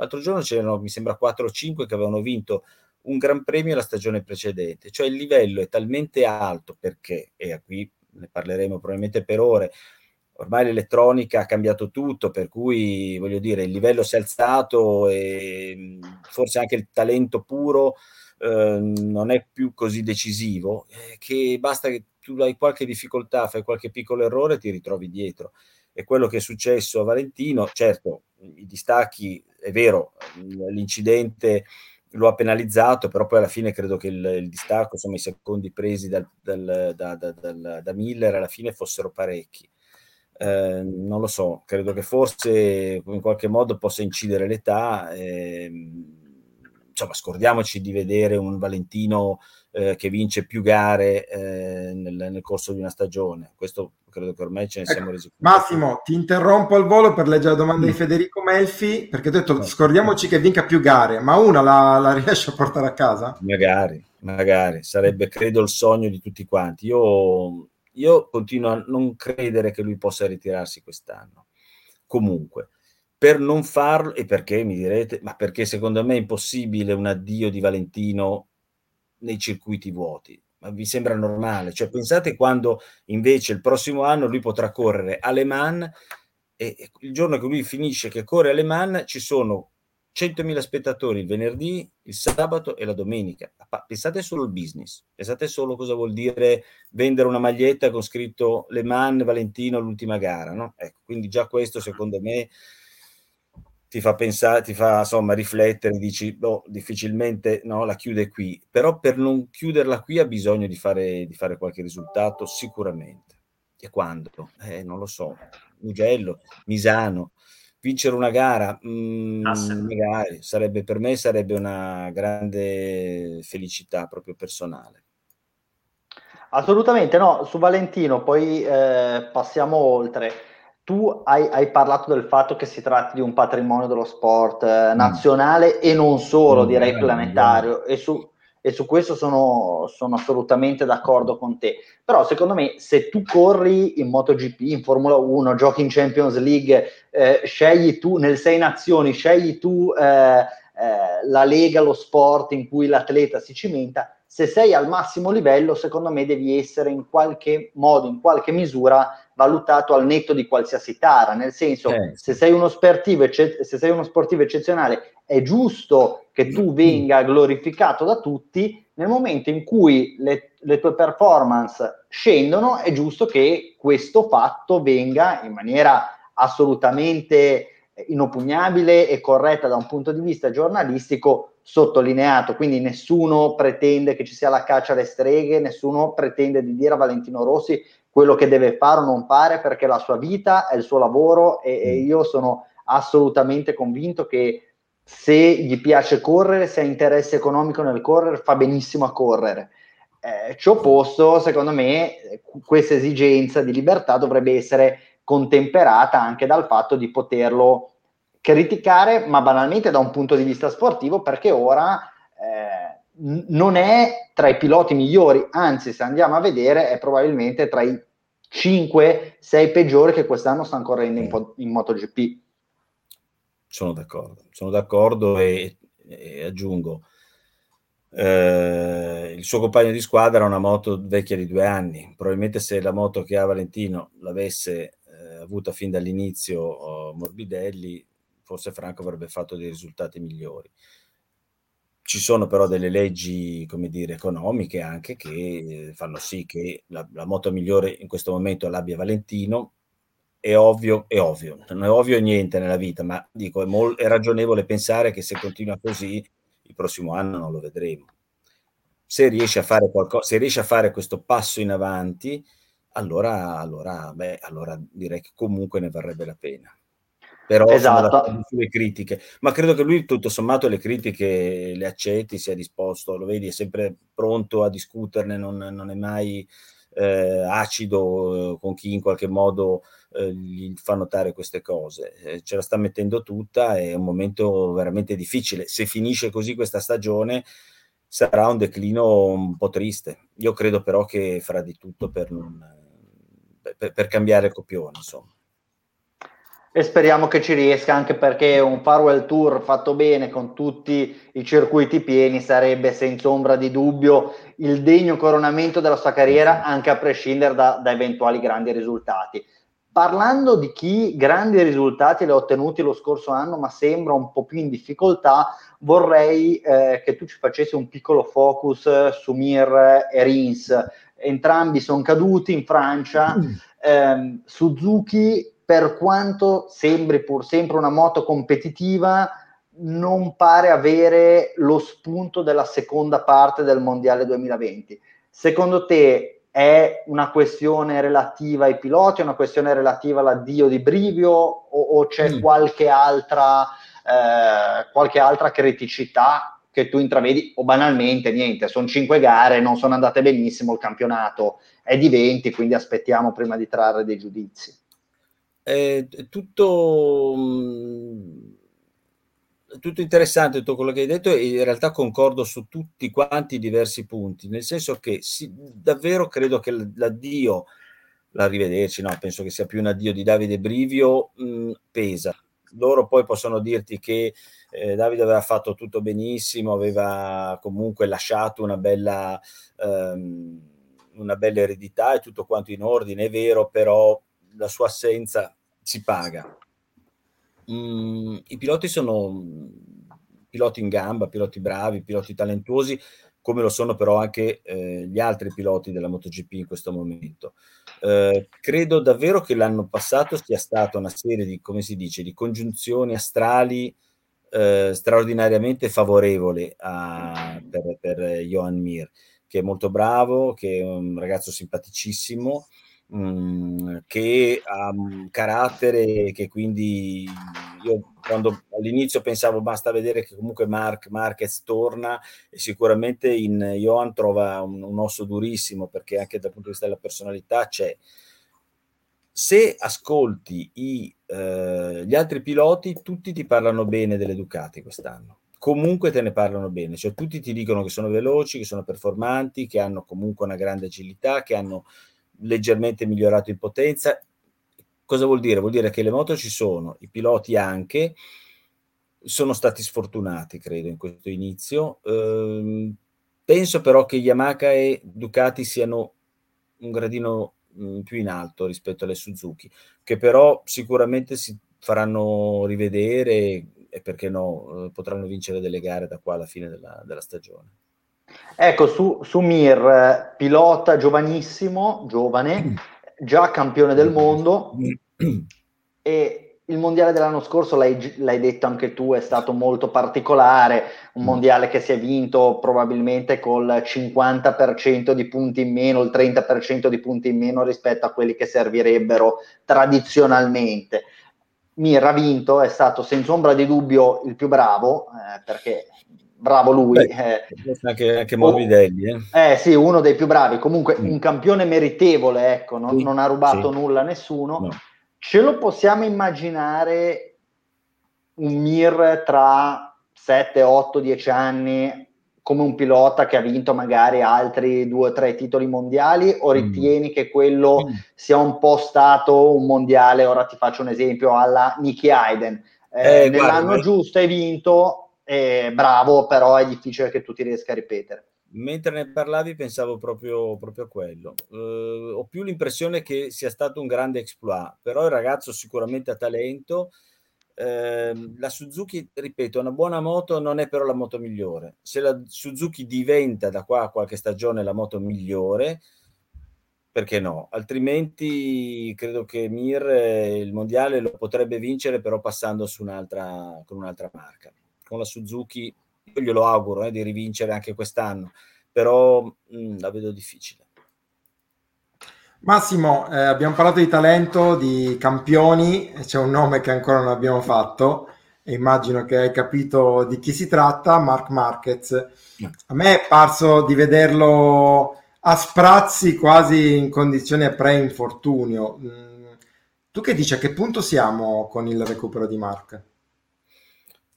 l'altro giorno c'erano, mi sembra, 4 o 5 che avevano vinto un gran premio la stagione precedente. Cioè il livello è talmente alto perché, e qui ne parleremo probabilmente per ore, ormai l'elettronica ha cambiato tutto, per cui voglio dire, il livello si è alzato e forse anche il talento puro eh, non è più così decisivo, eh, che basta che tu hai qualche difficoltà, fai qualche piccolo errore e ti ritrovi dietro. E quello che è successo a Valentino, certo, i distacchi, è vero, l'incidente lo ha penalizzato, però poi alla fine credo che il, il distacco, insomma i secondi presi dal, dal, da, da, da, Miller alla fine fossero parecchi. Eh, non lo so, credo che forse in qualche modo possa incidere l'età. Eh, insomma, scordiamoci di vedere un Valentino eh, che vince più gare eh, nel, nel, corso di una stagione. Questo credo che ormai ce ne ecco, siamo resi conto. Massimo, ti interrompo al volo per leggere la domanda mm. di Federico Melfi, perché ho detto scordiamoci che vinca più gare, ma una la, la riesce a portare a casa? Magari, magari, sarebbe credo il sogno di tutti quanti. Io, io continuo a non credere che lui possa ritirarsi quest'anno. Comunque, per non farlo, e perché mi direte, ma perché secondo me è impossibile un addio di Valentino nei circuiti vuoti. Ma vi sembra normale? Cioè, pensate quando invece il prossimo anno lui potrà correre a Le Mans e il giorno che lui finisce che corre a Le Mans ci sono 100.000 spettatori il venerdì, il sabato e la domenica. Pensate solo al business, pensate solo cosa vuol dire vendere una maglietta con scritto Le Mans Valentino l'ultima gara, no? Ecco, quindi già questo secondo me ti fa pensare, ti fa insomma riflettere, dici, boh, difficilmente no, la chiude qui, però per non chiuderla qui ha bisogno di fare, di fare qualche risultato sicuramente. E quando? Eh, non lo so. Mugello, Misano, vincere una gara, mh, mm, magari, sarebbe, per me sarebbe una grande felicità proprio personale. Assolutamente no, su Valentino poi eh, passiamo oltre tu hai, hai, parlato del fatto che si tratti di un patrimonio dello sport eh, mm. nazionale mm. e non solo, mm, direi planetario, e su, e su questo sono, sono, assolutamente d'accordo con te. Però secondo me se tu corri in MotoGP, in Formula 1, giochi in Champions League, eh, scegli tu nel Sei Nazioni, scegli tu eh, eh, la lega, lo sport in cui l'atleta si cimenta, se sei al massimo livello, secondo me devi essere in qualche modo, in qualche misura valutato al netto di qualsiasi tara, nel senso eh. se, sei uno sportivo, ecce- se sei uno sportivo eccezionale è giusto che tu mm. venga glorificato da tutti, nel momento in cui le, le tue performance scendono è giusto che questo fatto venga in maniera assolutamente inoppugnabile e corretta da un punto di vista giornalistico sottolineato, quindi nessuno pretende che ci sia la caccia alle streghe, nessuno pretende di dire a Valentino Rossi quello che deve fare o non fare perché la sua vita è il suo lavoro e, e mm. io sono assolutamente convinto che se gli piace correre, se ha interesse economico nel correre, fa benissimo a correre. Eh, ciò posto, secondo me, questa esigenza di libertà dovrebbe essere contemperata anche dal fatto di poterlo criticare, ma banalmente da un punto di vista sportivo, perché ora eh, non è tra i piloti migliori, anzi se andiamo a vedere è probabilmente tra i 5-6 peggiori che quest'anno stanno correndo in, in MotoGP. Sono d'accordo, sono d'accordo e, e aggiungo, eh, il suo compagno di squadra era una moto vecchia di due anni, probabilmente se la moto che ha Valentino l'avesse eh, avuta fin dall'inizio oh, Morbidelli, forse Franco avrebbe fatto dei risultati migliori. Ci sono però delle leggi, come dire, economiche anche che fanno sì che la, la moto migliore in questo momento l'abbia Valentino. È ovvio, è ovvio, non è ovvio niente nella vita, ma dico, è, mol- è ragionevole pensare che se continua così il prossimo anno non lo vedremo. Se riesce a fare qualcosa, se riesce a fare questo passo in avanti, allora, allora, beh, allora direi che comunque ne varrebbe la pena però esatto. sulle critiche. Ma credo che lui, tutto sommato, le critiche le accetti, sia disposto, lo vedi, è sempre pronto a discuterne, non, non è mai eh, acido eh, con chi in qualche modo eh, gli fa notare queste cose. Eh, ce la sta mettendo tutta, è un momento veramente difficile. Se finisce così questa stagione sarà un declino un po' triste. Io credo però che farà di tutto per, non, per, per cambiare il copione, insomma. E speriamo che ci riesca anche perché un farewell tour fatto bene con tutti i circuiti pieni sarebbe senza ombra di dubbio il degno coronamento della sua carriera anche a prescindere da, da eventuali grandi risultati. Parlando di chi grandi risultati li ha ottenuti lo scorso anno ma sembra un po' più in difficoltà, vorrei eh, che tu ci facessi un piccolo focus su Mir e Rins. Entrambi sono caduti in Francia. Mm. Eh, Suzuki per quanto sembri pur sempre una moto competitiva, non pare avere lo spunto della seconda parte del Mondiale 2020. Secondo te è una questione relativa ai piloti, è una questione relativa all'addio di Brivio o, o c'è mm. qualche, altra, eh, qualche altra criticità che tu intravedi o banalmente niente, sono cinque gare, non sono andate benissimo, il campionato è di 20, quindi aspettiamo prima di trarre dei giudizi. È tutto, mm, tutto interessante tutto quello che hai detto e in realtà concordo su tutti quanti i diversi punti, nel senso che sì, davvero credo che l'addio, l'arrivederci, no, penso che sia più un addio di Davide Brivio, mh, mm, pesa. Loro poi possono dirti che eh, Davide aveva fatto tutto benissimo, aveva comunque lasciato una bella, ehm, una bella eredità e tutto quanto in ordine, è vero, però la sua assenza si paga. Mm, I piloti sono piloti in gamba, piloti bravi, piloti talentuosi, come lo sono però anche eh, gli altri piloti della MotoGP in questo momento. Eh, credo davvero che l'anno passato sia stata una serie di, come si dice, di congiunzioni astrali eh, straordinariamente favorevole a, per, per Johan Mir, che è molto bravo, che è un ragazzo simpaticissimo, mh, mm, che ha un carattere che quindi io quando all'inizio pensavo basta vedere che comunque Mark Marquez torna e sicuramente in Johan trova un, un osso durissimo perché anche dal punto di vista della personalità c'è se ascolti i, eh, gli altri piloti, tutti ti parlano bene delle Ducati quest'anno. Comunque te ne parlano bene, cioè tutti ti dicono che sono veloci, che sono performanti, che hanno comunque una grande agilità, che hanno leggermente migliorato in potenza. Cosa vuol dire? Vuol dire che le moto ci sono, i piloti anche, sono stati sfortunati, credo, in questo inizio. Eh, penso però che Yamaha e Ducati siano un gradino mh, più in alto rispetto alle Suzuki, che però sicuramente si faranno rivedere e perché no, eh, potranno vincere delle gare da qua alla fine della, della stagione. Ecco, su, su Mir, pilota giovanissimo, giovane, già campione del mondo e il mondiale dell'anno scorso, l'hai, l'hai, detto anche tu, è stato molto particolare, un mondiale che si è vinto probabilmente col 50% di punti in meno, il 30% di punti in meno rispetto a quelli che servirebbero tradizionalmente. Mir ha vinto, è stato senza ombra di dubbio il più bravo, eh, perché bravo lui. Beh, eh, anche, anche Morbidelli. Eh. eh. sì, uno dei più bravi, comunque mm. un campione meritevole, ecco, non, non ha rubato sì. nulla a nessuno. No Ce lo possiamo immaginare un Mir tra 7, 8, 10 anni come un pilota che ha vinto magari altri due o tre titoli mondiali o mm. ritieni mm. che quello mm. sia un po' stato un mondiale, ora ti faccio un esempio alla Nicky Hayden, eh, eh, nell'anno guarda, giusto hai vinto, eh, bravo, però è difficile che tu ti riesca a ripetere. Mentre ne parlavi pensavo proprio, proprio a quello. Uh, ho più l'impressione che sia stato un grande exploit, però il ragazzo sicuramente ha talento. Uh, la Suzuki, ripeto, è una buona moto, non è però la moto migliore. Se la Suzuki diventa da qua a qualche stagione la moto migliore, perché no? Altrimenti credo che Mir eh, il mondiale lo potrebbe vincere, però passando su un'altra, con un'altra marca. Con la Suzuki io glielo auguro eh, di rivincere anche quest'anno, però mh, mm, la vedo difficile. Massimo, eh, abbiamo parlato di talento, di campioni, c'è un nome che ancora non abbiamo fatto e immagino che hai capito di chi si tratta, Mark Marquez. A me è parso di vederlo a sprazzi quasi in condizione pre-infortunio. Mm, tu che dici a che punto siamo con il recupero di Mark?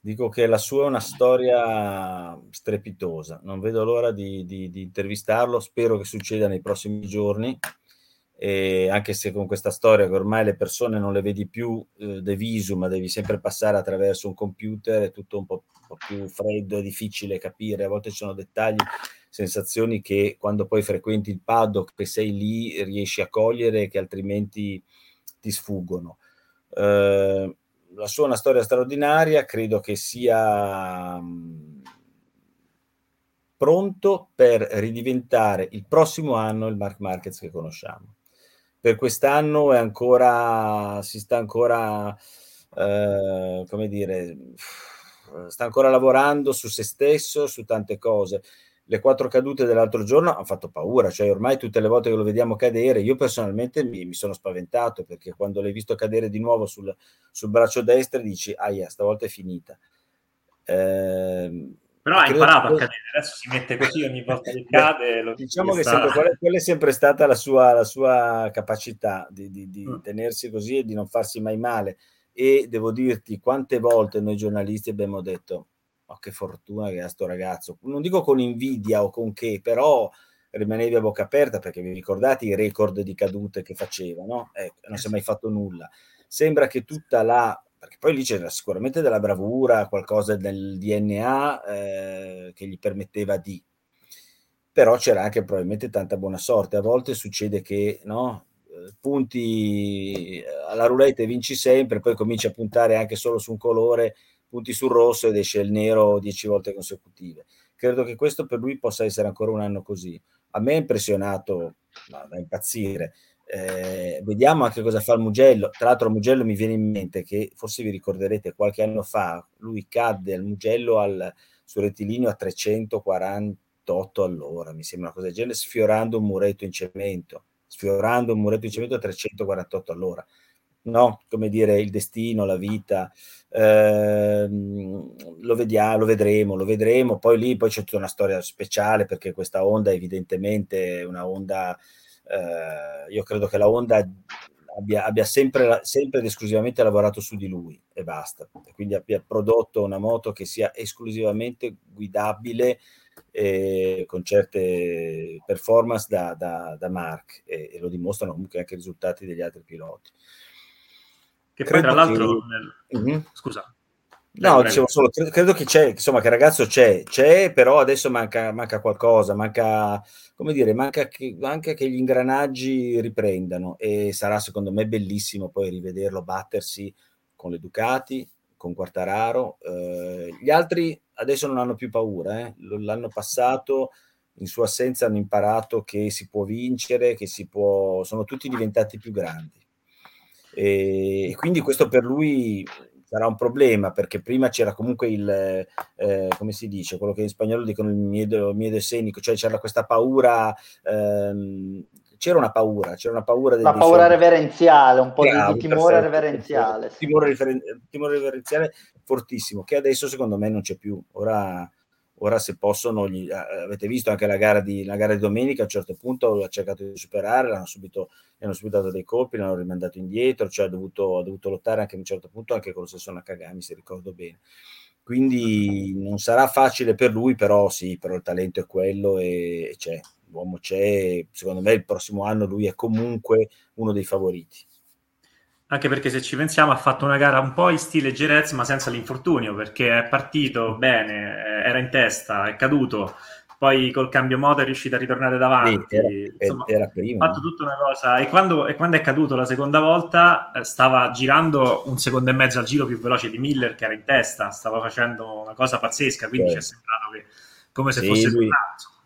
Dico che la sua è una storia strepitosa, non vedo l'ora di, di, di intervistarlo, spero che succeda nei prossimi giorni, e anche se con questa storia che ormai le persone non le vedi più eh, de visu, ma devi sempre passare attraverso un computer, è tutto un po', un po', più freddo, è difficile capire, a volte ci sono dettagli, sensazioni che quando poi frequenti il paddock, che sei lì, riesci a cogliere che altrimenti ti sfuggono. Eh, la sua è una storia straordinaria, credo che sia mm, pronto per ridiventare il prossimo anno il Mark Markets che conosciamo. Per quest'anno è ancora, si sta ancora, eh, come dire, sta ancora lavorando su se stesso, su tante cose. Le quattro cadute dell'altro giorno hanno fatto paura, cioè ormai tutte le volte che lo vediamo cadere, io personalmente mi, mi sono spaventato perché quando l'hai visto cadere di nuovo sul, sul braccio destro dici, aia, stavolta è finita. Eh, però ha imparato a cadere, adesso si mette così ogni volta che cade. Lo diciamo che sempre, quella, quella, è sempre stata la sua, la sua capacità di, di, di mm. tenersi così e di non farsi mai male. E devo dirti quante volte noi giornalisti abbiamo detto: Oh, che fortuna che ha sto ragazzo. Non dico con invidia o con che, però rimanevi a bocca aperta perché vi ricordate i record di cadute che faceva, no? Ecco, non si è mai fatto nulla. Sembra che tutta la perché poi lì c'era sicuramente della bravura, qualcosa del DNA eh, che gli permetteva di, però c'era anche probabilmente tanta buona sorte. A volte succede che no, eh, punti eh, alla roulette e vinci sempre, poi cominci a puntare anche solo su un colore, punti sul rosso ed esce il nero dieci volte consecutive. Credo che questo per lui possa essere ancora un anno così. A me è impressionato no, da impazzire eh, vediamo anche cosa fa il Mugello. Tra l'altro, il Mugello mi viene in mente che forse vi ricorderete qualche anno fa lui cadde al Mugello al, sul rettilineo a 348 all'ora, mi sembra una cosa del genere, sfiorando un muretto in cemento, sfiorando un muretto in cemento a 348 all'ora. No, come dire, il destino, la vita, ehm, lo vediamo, lo vedremo, lo vedremo. Poi lì poi c'è tutta una storia speciale perché questa onda evidentemente è una onda eh, io credo che la Honda abbia, abbia sempre, sempre, ed esclusivamente lavorato su di lui e basta. Quindi abbia prodotto una moto che sia esclusivamente guidabile eh, con certe performance da, da, da Mark e, e, lo dimostrano comunque anche i risultati degli altri piloti. Che poi tra l'altro, che... nel... mm-hmm. scusa, No, dicevo solo, credo, credo, che c'è, insomma, che il ragazzo c'è, c'è, però adesso manca, manca qualcosa, manca, come dire, manca che, anche che gli ingranaggi riprendano e sarà secondo me bellissimo poi rivederlo battersi con le Ducati, con Quartararo. Eh, gli altri adesso non hanno più paura, eh? l'anno passato in sua assenza hanno imparato che si può vincere, che si può, sono tutti diventati più grandi. E quindi questo per lui sarà un problema perché prima c'era comunque il, eh, come si dice, quello che in spagnolo dicono il miedo, miedo escenico, cioè c'era questa paura, ehm, c'era una paura, c'era una paura del, La paura reverenziale, un po' Bravo, di, timore perfetto, reverenziale. Sì. Timore, riferen- timore reverenziale fortissimo, che adesso secondo me non c'è più. Ora ora se possono, gli, eh, avete visto anche la gara, di, la gara di domenica, a un certo punto ha cercato di superare, l'hanno subito, hanno subito dato dei colpi, l'hanno rimandato indietro, cioè ha dovuto, ha dovuto lottare anche a un certo punto anche con lo stesso Nakagami, se ricordo bene. Quindi non sarà facile per lui, però sì, però il talento è quello e, e c'è, l'uomo c'è, secondo me il prossimo anno lui è comunque uno dei favoriti anche perché se ci pensiamo ha fatto una gara un po' in stile Jerez ma senza l'infortunio perché è partito bene, era in testa, è caduto, poi col cambio moto è riuscito a ritornare davanti. Era, Insomma, era prima. Ha fatto tutta una cosa e quando, e quando, è caduto la seconda volta eh, stava girando un secondo e mezzo al giro più veloce di Miller che era in testa, stava facendo una cosa pazzesca, quindi sì. ci è sembrato che come se sì, fosse lui,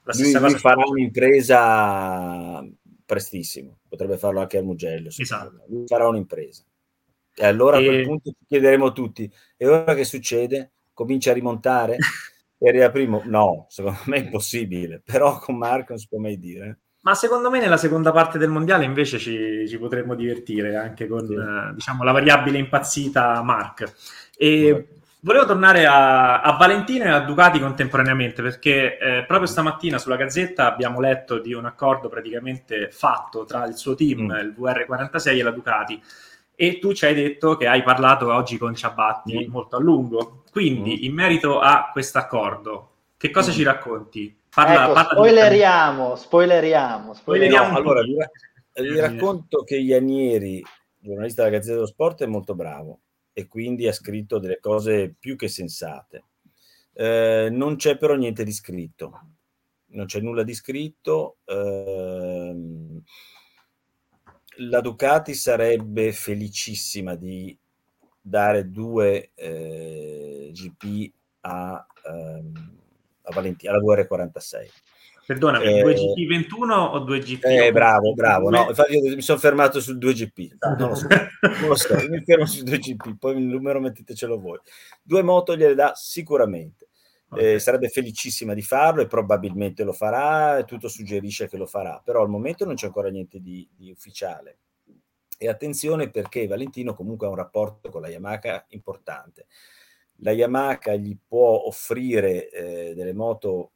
la stessa lui, cosa. Farà un'impresa prestissimo, potrebbe farlo anche al Mugello. Esatto. Lui farà un'impresa. E allora e... a quel punto ci chiederemo tutti, e ora che succede? Comincia a rimontare? e arriva primo? No, secondo me è impossibile, però con Marco non si può mai dire. Ma secondo me nella seconda parte del mondiale invece ci, ci potremmo divertire anche con sì. eh, diciamo, la variabile impazzita Mark. E Volevo tornare a, a, Valentino e a Ducati contemporaneamente perché eh, proprio stamattina sulla Gazzetta abbiamo letto di un accordo praticamente fatto tra il suo team, mm. il VR46 e la Ducati e tu ci hai detto che hai parlato oggi con Ciabatti mm. molto a lungo. Quindi mm. in merito a questo accordo, che cosa mm. ci racconti? Parla, ecco, parla spoileriamo, di... spoileriamo, spoileriamo. No, allora, vi, vi racconto che Ianieri, giornalista della Gazzetta dello Sport, è molto bravo e quindi ha scritto delle cose più che sensate. Eh, non c'è però niente di scritto, non c'è nulla di scritto. Eh, la Ducati sarebbe felicissima di dare due eh, GP a, ehm, a Valentina, alla VR46. Perdonami, eh, 2GP21 o 2GP? Eh, bravo, bravo. No, infatti io mi sono fermato sul 2GP. Non lo so, non lo so mi fermo sul 2GP, poi il numero mettetecelo voi. Due moto gliele dà sicuramente. Okay. Eh, sarebbe felicissima di farlo e probabilmente lo farà, tutto suggerisce che lo farà, però al momento non c'è ancora niente di, di ufficiale. E attenzione perché Valentino comunque ha un rapporto con la Yamaha importante. La Yamaha gli può offrire eh, delle moto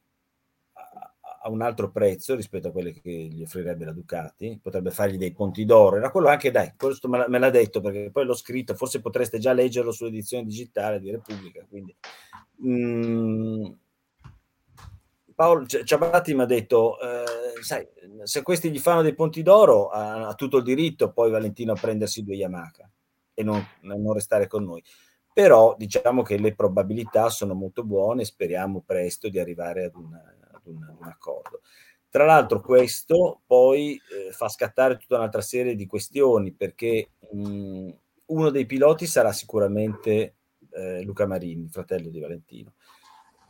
a un altro prezzo rispetto a quelle che gli offrirebbe la Ducati, potrebbe fargli dei ponti d'oro, era quello anche, dai, questo me, l'ha detto perché poi l'ho scritto, forse potreste già leggerlo sull'edizione digitale di Repubblica, quindi... Mm, Paolo Ciabatti mi ha detto, eh, sai, se questi gli fanno dei ponti d'oro ha, ha, tutto il diritto poi Valentino a prendersi due Yamaha e non, non restare con noi. Però diciamo che le probabilità sono molto buone, speriamo presto di arrivare ad una, un, un accordo. Tra l'altro questo poi eh, fa scattare tutta un'altra serie di questioni perché mh, uno dei piloti sarà sicuramente eh, Luca Marini, fratello di Valentino.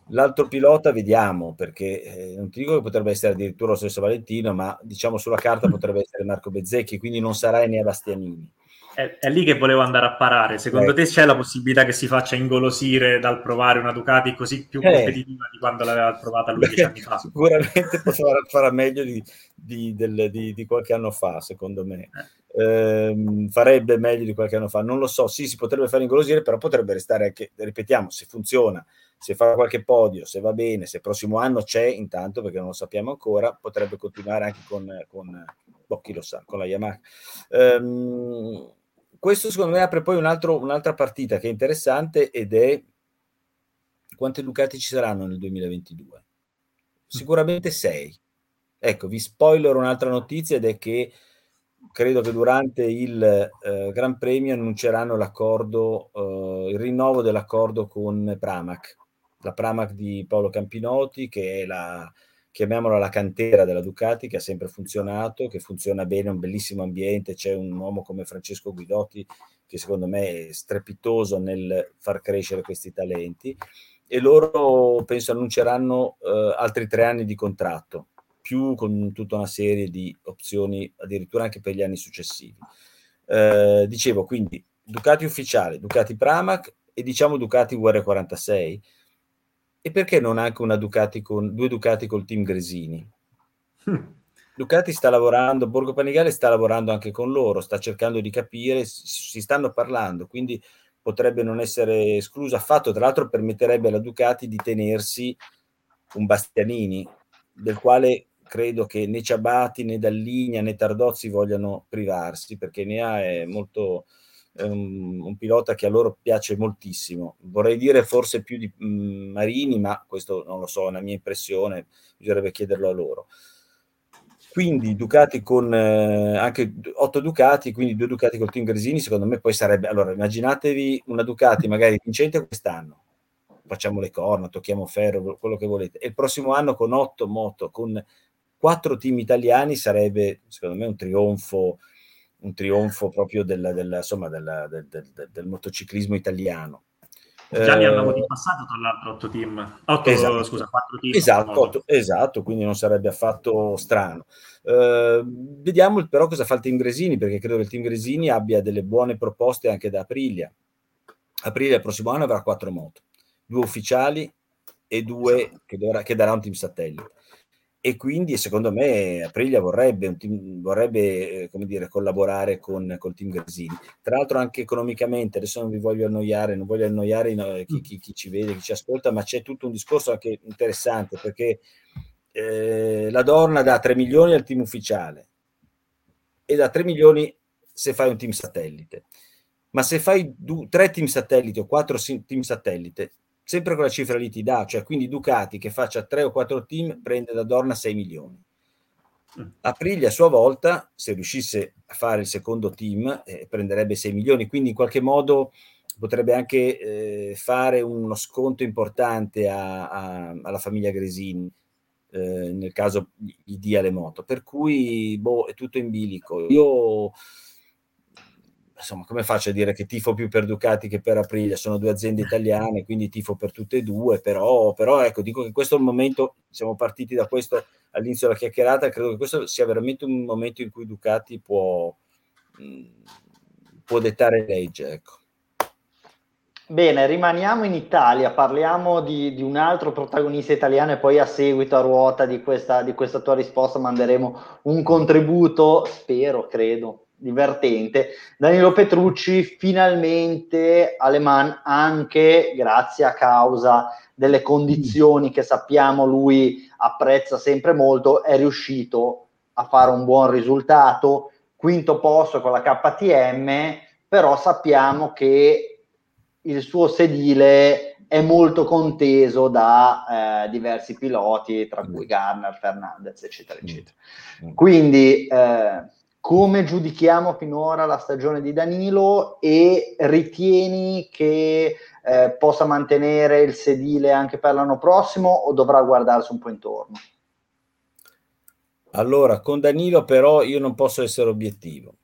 L'altro pilota vediamo perché eh, non ti dico che potrebbe essere addirittura lo stesso Valentino, ma diciamo sulla carta potrebbe essere Marco Bezzecchi, quindi non sarà Enea Bastianini è, è, lì che volevo andare a parare. Secondo eh. te c'è la possibilità che si faccia ingolosire dal provare una Ducati così più eh. competitiva di quando l'aveva provata lui dieci anni fa? Sicuramente potrà fare meglio di, di, del, di, di, qualche anno fa, secondo me. Eh. Eh, farebbe meglio di qualche anno fa. Non lo so, sì, si potrebbe fare ingolosire, però potrebbe restare anche, ripetiamo, se funziona, se fa qualche podio, se va bene, se il prossimo anno c'è, intanto, perché non lo sappiamo ancora, potrebbe continuare anche con, con boh, chi lo sa, con la Yamaha. Um, questo secondo me apre poi un altro, un'altra partita che è interessante ed è quante Ducati ci saranno nel 2022? Sicuramente 6. Ecco, vi spoiler un'altra notizia ed è che credo che durante il eh, Gran Premio annunceranno l'accordo, eh, il rinnovo dell'accordo con Pramac, la Pramac di Paolo Campinotti, che è la, chiamiamola la cantera della Ducati, che ha sempre funzionato, che funziona bene, un bellissimo ambiente, c'è un uomo come Francesco Guidotti che secondo me è strepitoso nel far crescere questi talenti e loro penso annunceranno eh, altri tre anni di contratto, più con tutta una serie di opzioni addirittura anche per gli anni successivi. Eh, dicevo quindi Ducati ufficiale, Ducati Pramac e diciamo Ducati UR46 e perché non anche una Ducati con due Ducati col team Gresini? Hm. Ducati sta lavorando, Borgo Panigale sta lavorando anche con loro, sta cercando di capire, si stanno parlando, quindi potrebbe non essere escluso affatto, tra l'altro permetterebbe alla Ducati di tenersi un Bastianini, del quale credo che né Ciabati né Dalligna né Tardozzi vogliano privarsi, perché ne ha è molto, è un, pilota che a loro piace moltissimo. Vorrei dire forse più di mm, Marini, ma questo non lo so, è una mia impressione, bisognerebbe chiederlo a loro. Quindi Ducati con eh, anche 8 Ducati, quindi due Ducati col team Gresini, secondo me poi sarebbe... Allora, immaginatevi una Ducati magari vincente quest'anno, facciamo le corna, tocchiamo ferro, quello che volete, e il prossimo anno con 8 moto, con 4 team italiani sarebbe, secondo me, un trionfo un trionfo proprio del, del, insomma, del, del, del motociclismo italiano. Già li hanno di passato, tra l'altro, otto team. Otto, esatto. scusa, quattro team. Esatto, otto, esatto, quindi non sarebbe affatto strano. Uh, vediamo però cosa fa il team Gresini, perché credo che il team Gresini abbia delle buone proposte anche da Aprilia. Aprilia il prossimo anno avrà quattro moto, due ufficiali e due che, dovrà, che darà un team satellite e quindi secondo me Aprilia vorrebbe, team, vorrebbe eh, come dire, collaborare con col team Gresini. Tra l'altro anche economicamente, adesso non vi voglio annoiare, non voglio annoiare no, chi, chi, chi, ci vede, chi ci ascolta, ma c'è tutto un discorso anche interessante perché eh, la Dorna dà 3 milioni al team ufficiale e da 3 milioni se fai un team satellite. Ma se fai du- tre team satellite o quattro team satellite, sempre con la cifra lì ti dà, cioè quindi Ducati che faccia tre o quattro team prende da Dorna 6 milioni. Mm. Aprilia a sua volta, se riuscisse a fare il secondo team, eh, prenderebbe 6 milioni, quindi in qualche modo potrebbe anche eh, fare uno sconto importante a, a, alla famiglia Gresini, eh, nel caso gli dia le moto. Per cui boh, è tutto in bilico. Io insomma, come faccio a dire che tifo più per Ducati che per Aprilia? Sono due aziende italiane, quindi tifo per tutte e due, però, però ecco, dico che questo è il momento, siamo partiti da questo all'inizio della chiacchierata, credo che questo sia veramente un momento in cui Ducati può, mh, può dettare legge, ecco. Bene, rimaniamo in Italia, parliamo di, di, un altro protagonista italiano e poi a seguito a ruota di questa, di questa tua risposta manderemo un contributo, spero, credo, divertente. Danilo Petrucci finalmente Aleman anche grazie a causa delle condizioni che sappiamo lui apprezza sempre molto, è riuscito a fare un buon risultato, quinto posto con la KTM, però sappiamo che il suo sedile è molto conteso da eh, diversi piloti, tra cui Garner, Fernandez, eccetera, mm. eccetera. Mm. Quindi, eh, come giudichiamo finora la stagione di Danilo e ritieni che eh, possa mantenere il sedile anche per l'anno prossimo o dovrà guardarsi un po' intorno? Allora, con Danilo però io non posso essere obiettivo.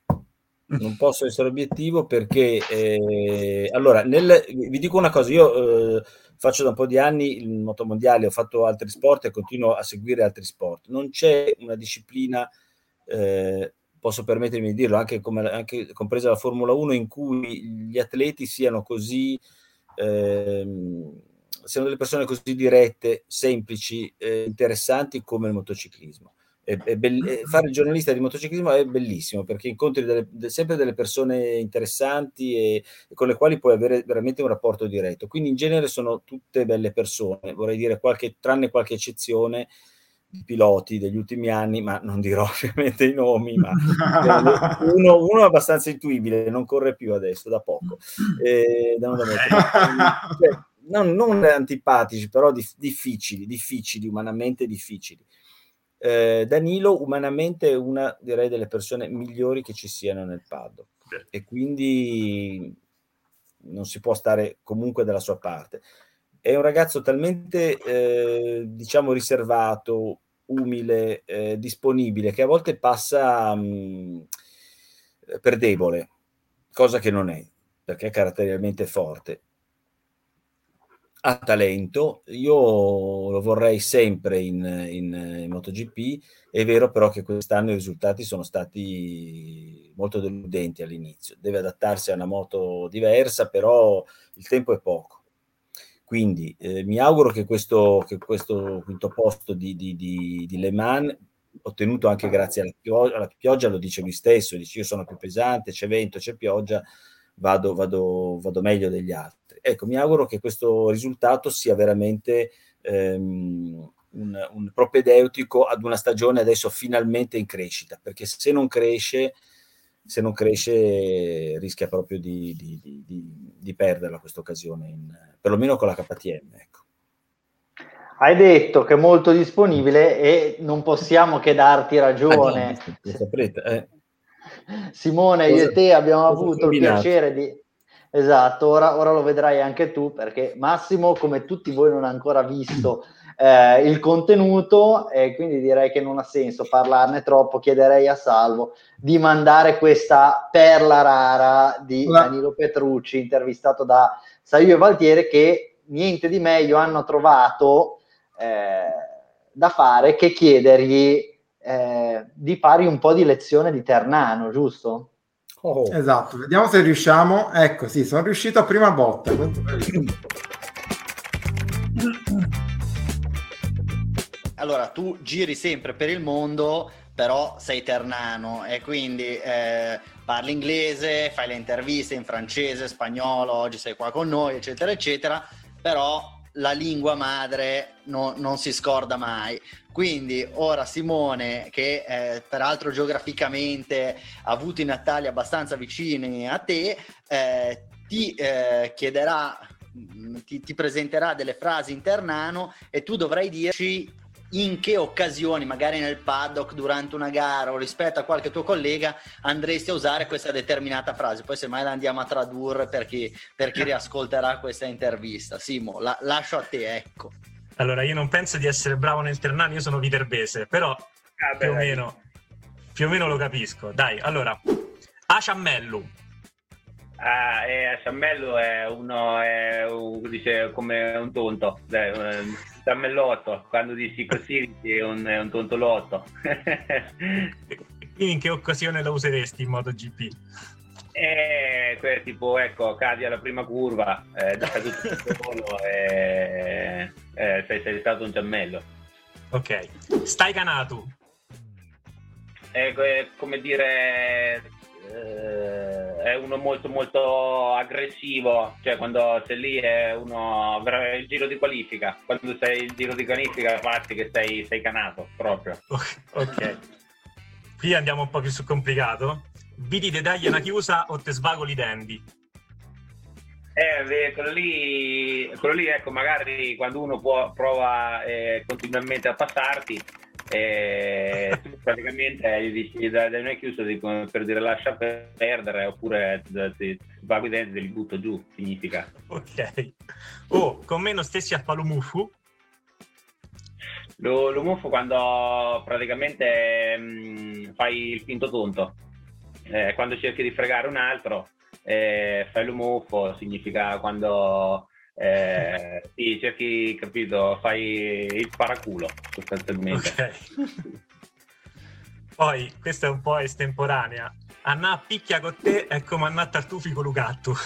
Non posso essere obiettivo perché eh, allora nel, vi dico una cosa io eh, faccio da un po' di anni il motomondiale ho fatto altri sport e continuo a seguire altri sport. Non c'è una disciplina eh, posso permettermi di dirlo anche, come, anche compresa la Formula 1 in cui gli atleti siano così ehm, siano delle persone così dirette semplici eh, interessanti come il motociclismo è, è be- fare il giornalista di motociclismo è bellissimo perché incontri delle, de- sempre delle persone interessanti e, e, con le quali puoi avere veramente un rapporto diretto. Quindi in genere sono tutte belle persone, vorrei dire qualche, tranne qualche eccezione piloti degli ultimi anni, ma non dirò ovviamente i nomi, ma uno, uno, è abbastanza intuibile, non corre più adesso, da poco. Eh, da da cioè, non, non, antipatici, però dif- difficili, difficili, umanamente difficili. Eh, Danilo umanamente è una direi delle persone migliori che ci siano nel paddock e quindi non si può stare comunque dalla sua parte. È un ragazzo talmente eh, diciamo riservato, umile, eh, disponibile che a volte passa mh, mm, per debole, cosa che non è, perché è caratterialmente forte ha talento, io lo vorrei sempre in, in, in, MotoGP, è vero però che quest'anno i risultati sono stati molto deludenti all'inizio, deve adattarsi a una moto diversa, però il tempo è poco. Quindi eh, mi auguro che questo, che questo, quinto posto di, di, di, di Le Mans, ottenuto anche grazie alla pioggia, alla pioggia, lo dice lui stesso, dice io sono più pesante, c'è vento, c'è pioggia, vado, vado, vado meglio degli altri ecco, mi auguro che questo risultato sia veramente ehm, un, un, propedeutico ad una stagione adesso finalmente in crescita, perché se non cresce, se non cresce rischia proprio di, di, di, di perderla questa occasione, in, perlomeno con la KTM. Ecco. Hai detto che è molto disponibile e non possiamo che darti ragione. Ah, no, saprete, eh. Simone, cosa, io e te abbiamo avuto il piacere di, Esatto, ora, ora, lo vedrai anche tu perché Massimo, come tutti voi, non ha ancora visto eh, il contenuto e quindi direi che non ha senso parlarne troppo. Chiederei a Salvo di mandare questa perla rara di. Danilo Petrucci, intervistato da Saio e Valtiere, che niente di meglio hanno trovato eh, da fare che chiedergli eh, di fare un po' di lezione di Ternano, giusto? Oh. Esatto, vediamo se riusciamo. Ecco, sì, sono riuscito a prima botta. Allora, tu giri sempre per il mondo, però sei ternano e quindi eh, parli inglese, fai le interviste in francese, spagnolo, oggi sei qua con noi, eccetera, eccetera, però la lingua madre no, non si scorda mai. Quindi ora Simone, che eh, peraltro geograficamente ha avuto i Natali abbastanza vicini a te, eh, ti eh, chiederà, ti, ti presenterà delle frasi in ternano e tu dovrai dirci in che occasioni, magari nel paddock, durante una gara o rispetto a qualche tuo collega, andresti a usare questa determinata frase. Poi semmai la andiamo a tradurre per chi, per chi riascolterà questa intervista. Simo, la, lascio a te, ecco. Allora, io non penso di essere bravo nel Ternano, io sono viterbese, però ah, più, o meno, più o meno lo capisco. Dai, allora, Aciammellu. Ah, eh, Ciammello è uno, è un, dice come un tonto, eh, un ciammellotto, quando dici così è un, è un tontolotto. Quindi in che occasione la useresti in MotoGP? Eh, tipo, ecco, cadi alla prima curva, eh, da tutto il volo e eh, sei, sei, stato un ciammello. Ok, stai canato. È come dire, eh, è uno molto molto aggressivo, cioè quando sei lì è uno il giro di qualifica, quando sei il giro di qualifica parti che sei, sei canato proprio. Ok, qui andiamo un po' più sul complicato. Vidi te dagli una chiusa o te svagoli i denti? Eh, quello lì, quello lì, ecco, magari quando uno può, prova eh, continuamente a passarti, eh, tu praticamente gli da non è chiuso dico, per dire lascia perdere oppure ti vago i denti e li butto giù, significa. Ok. Oh, con me non stessi a Palumufu? Lo, lo muffo quando praticamente mh, mm, fai il finto tonto eh, quando cerchi di fregare un altro, eh, fai l'umuffo, significa quando eh, sì, cerchi, capito, fai il paraculo sostanzialmente. Okay. Poi, questa è un po' estemporanea. Anna picchia con te è come Anna tartufi con Lugatto.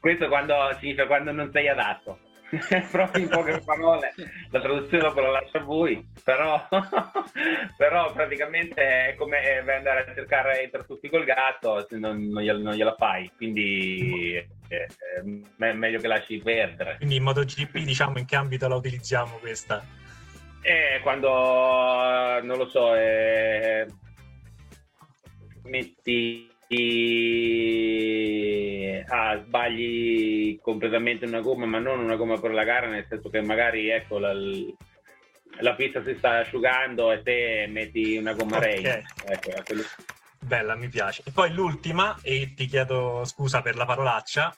Questo quando, significa quando non sei adatto. proprio in poche parole la traduzione dopo la lascio a voi però, però praticamente è come andare a cercare i tartufi col gatto non, non, gliela, non gliela fai quindi è, è, meglio che lasci perdere quindi in MotoGP diciamo in che ambito la utilizziamo questa? Eh, quando non lo so eh, metti ah, sbagli completamente una gomma, ma non una gomma per la gara, nel senso che magari ecco, la, la pista si sta asciugando e te metti una gomma okay. rain. Ecco, quello... Bella, mi piace. E poi l'ultima, e ti chiedo scusa per la parolaccia,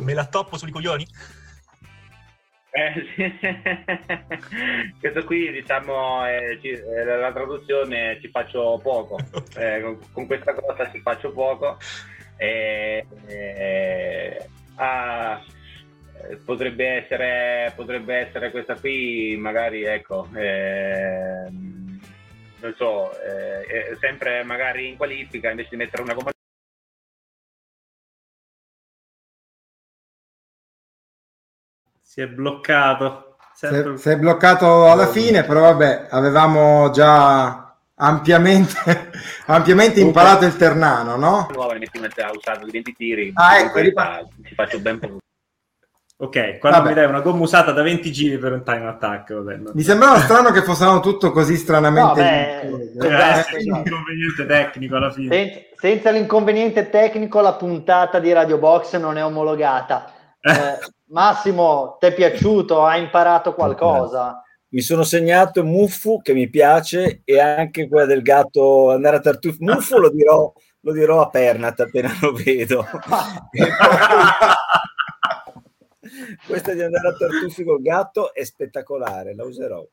me la toppo sui coglioni? Eh, sì. Questo qui, diciamo, eh, ci, eh, la traduzione ci faccio poco. Eh, con, con, questa cosa ci faccio poco. Ah, potrebbe, essere, potrebbe essere questa qui, magari, ecco, ehm, non so, eh, sempre magari in qualifica, invece di mettere una gomma Si è bloccato. Si è, si è bloccato alla fine, però vabbè, avevamo già ampiamente, ampiamente imparato il ternano, no? Nuova ha usato 20 tiri. Ah, ecco, ripa- ci faccio ben poco. Ok, quando vabbè. mi dai una gomma usata da 20 giri per un time attack, vabbè, Mi sembrava strano che fossero tutto così stranamente... No, beh, eh, eh, inconveniente tecnico alla fine. Senza, senza l'inconveniente tecnico la puntata di Radio Box non è omologata. Eh, Massimo, ti è piaciuto? Hai imparato qualcosa? Mi sono segnato Muffu che mi piace e anche quella del gatto andare a tartufo. Muffu lo dirò, lo dirò a Pernat appena lo vedo. Questa di andare a tartufi col gatto è spettacolare, la userò.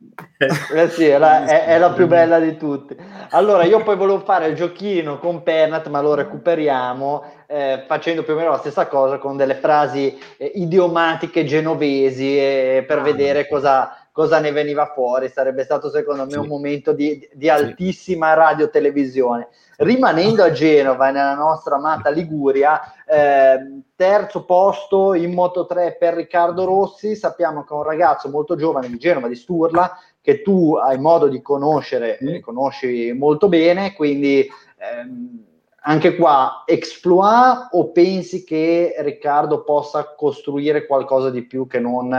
Eh sì, è la, è, è la, più bella di tutte. Allora, io poi volevo fare il giochino con Pernat, ma lo recuperiamo eh, facendo più o meno la stessa cosa con delle frasi eh, idiomatiche genovesi eh, per ah, vedere cosa, cosa, ne veniva fuori. Sarebbe stato secondo me sì. un momento di, di altissima radio-televisione. Rimanendo a Genova, nella nostra amata Liguria, eh, terzo posto in Moto 3 per Riccardo Rossi. Sappiamo che è un ragazzo molto giovane di Genova, di Sturla, che tu hai modo di conoscere, mm. conosci molto bene, quindi ehm, anche qua exploit o pensi che Riccardo possa costruire qualcosa di più che non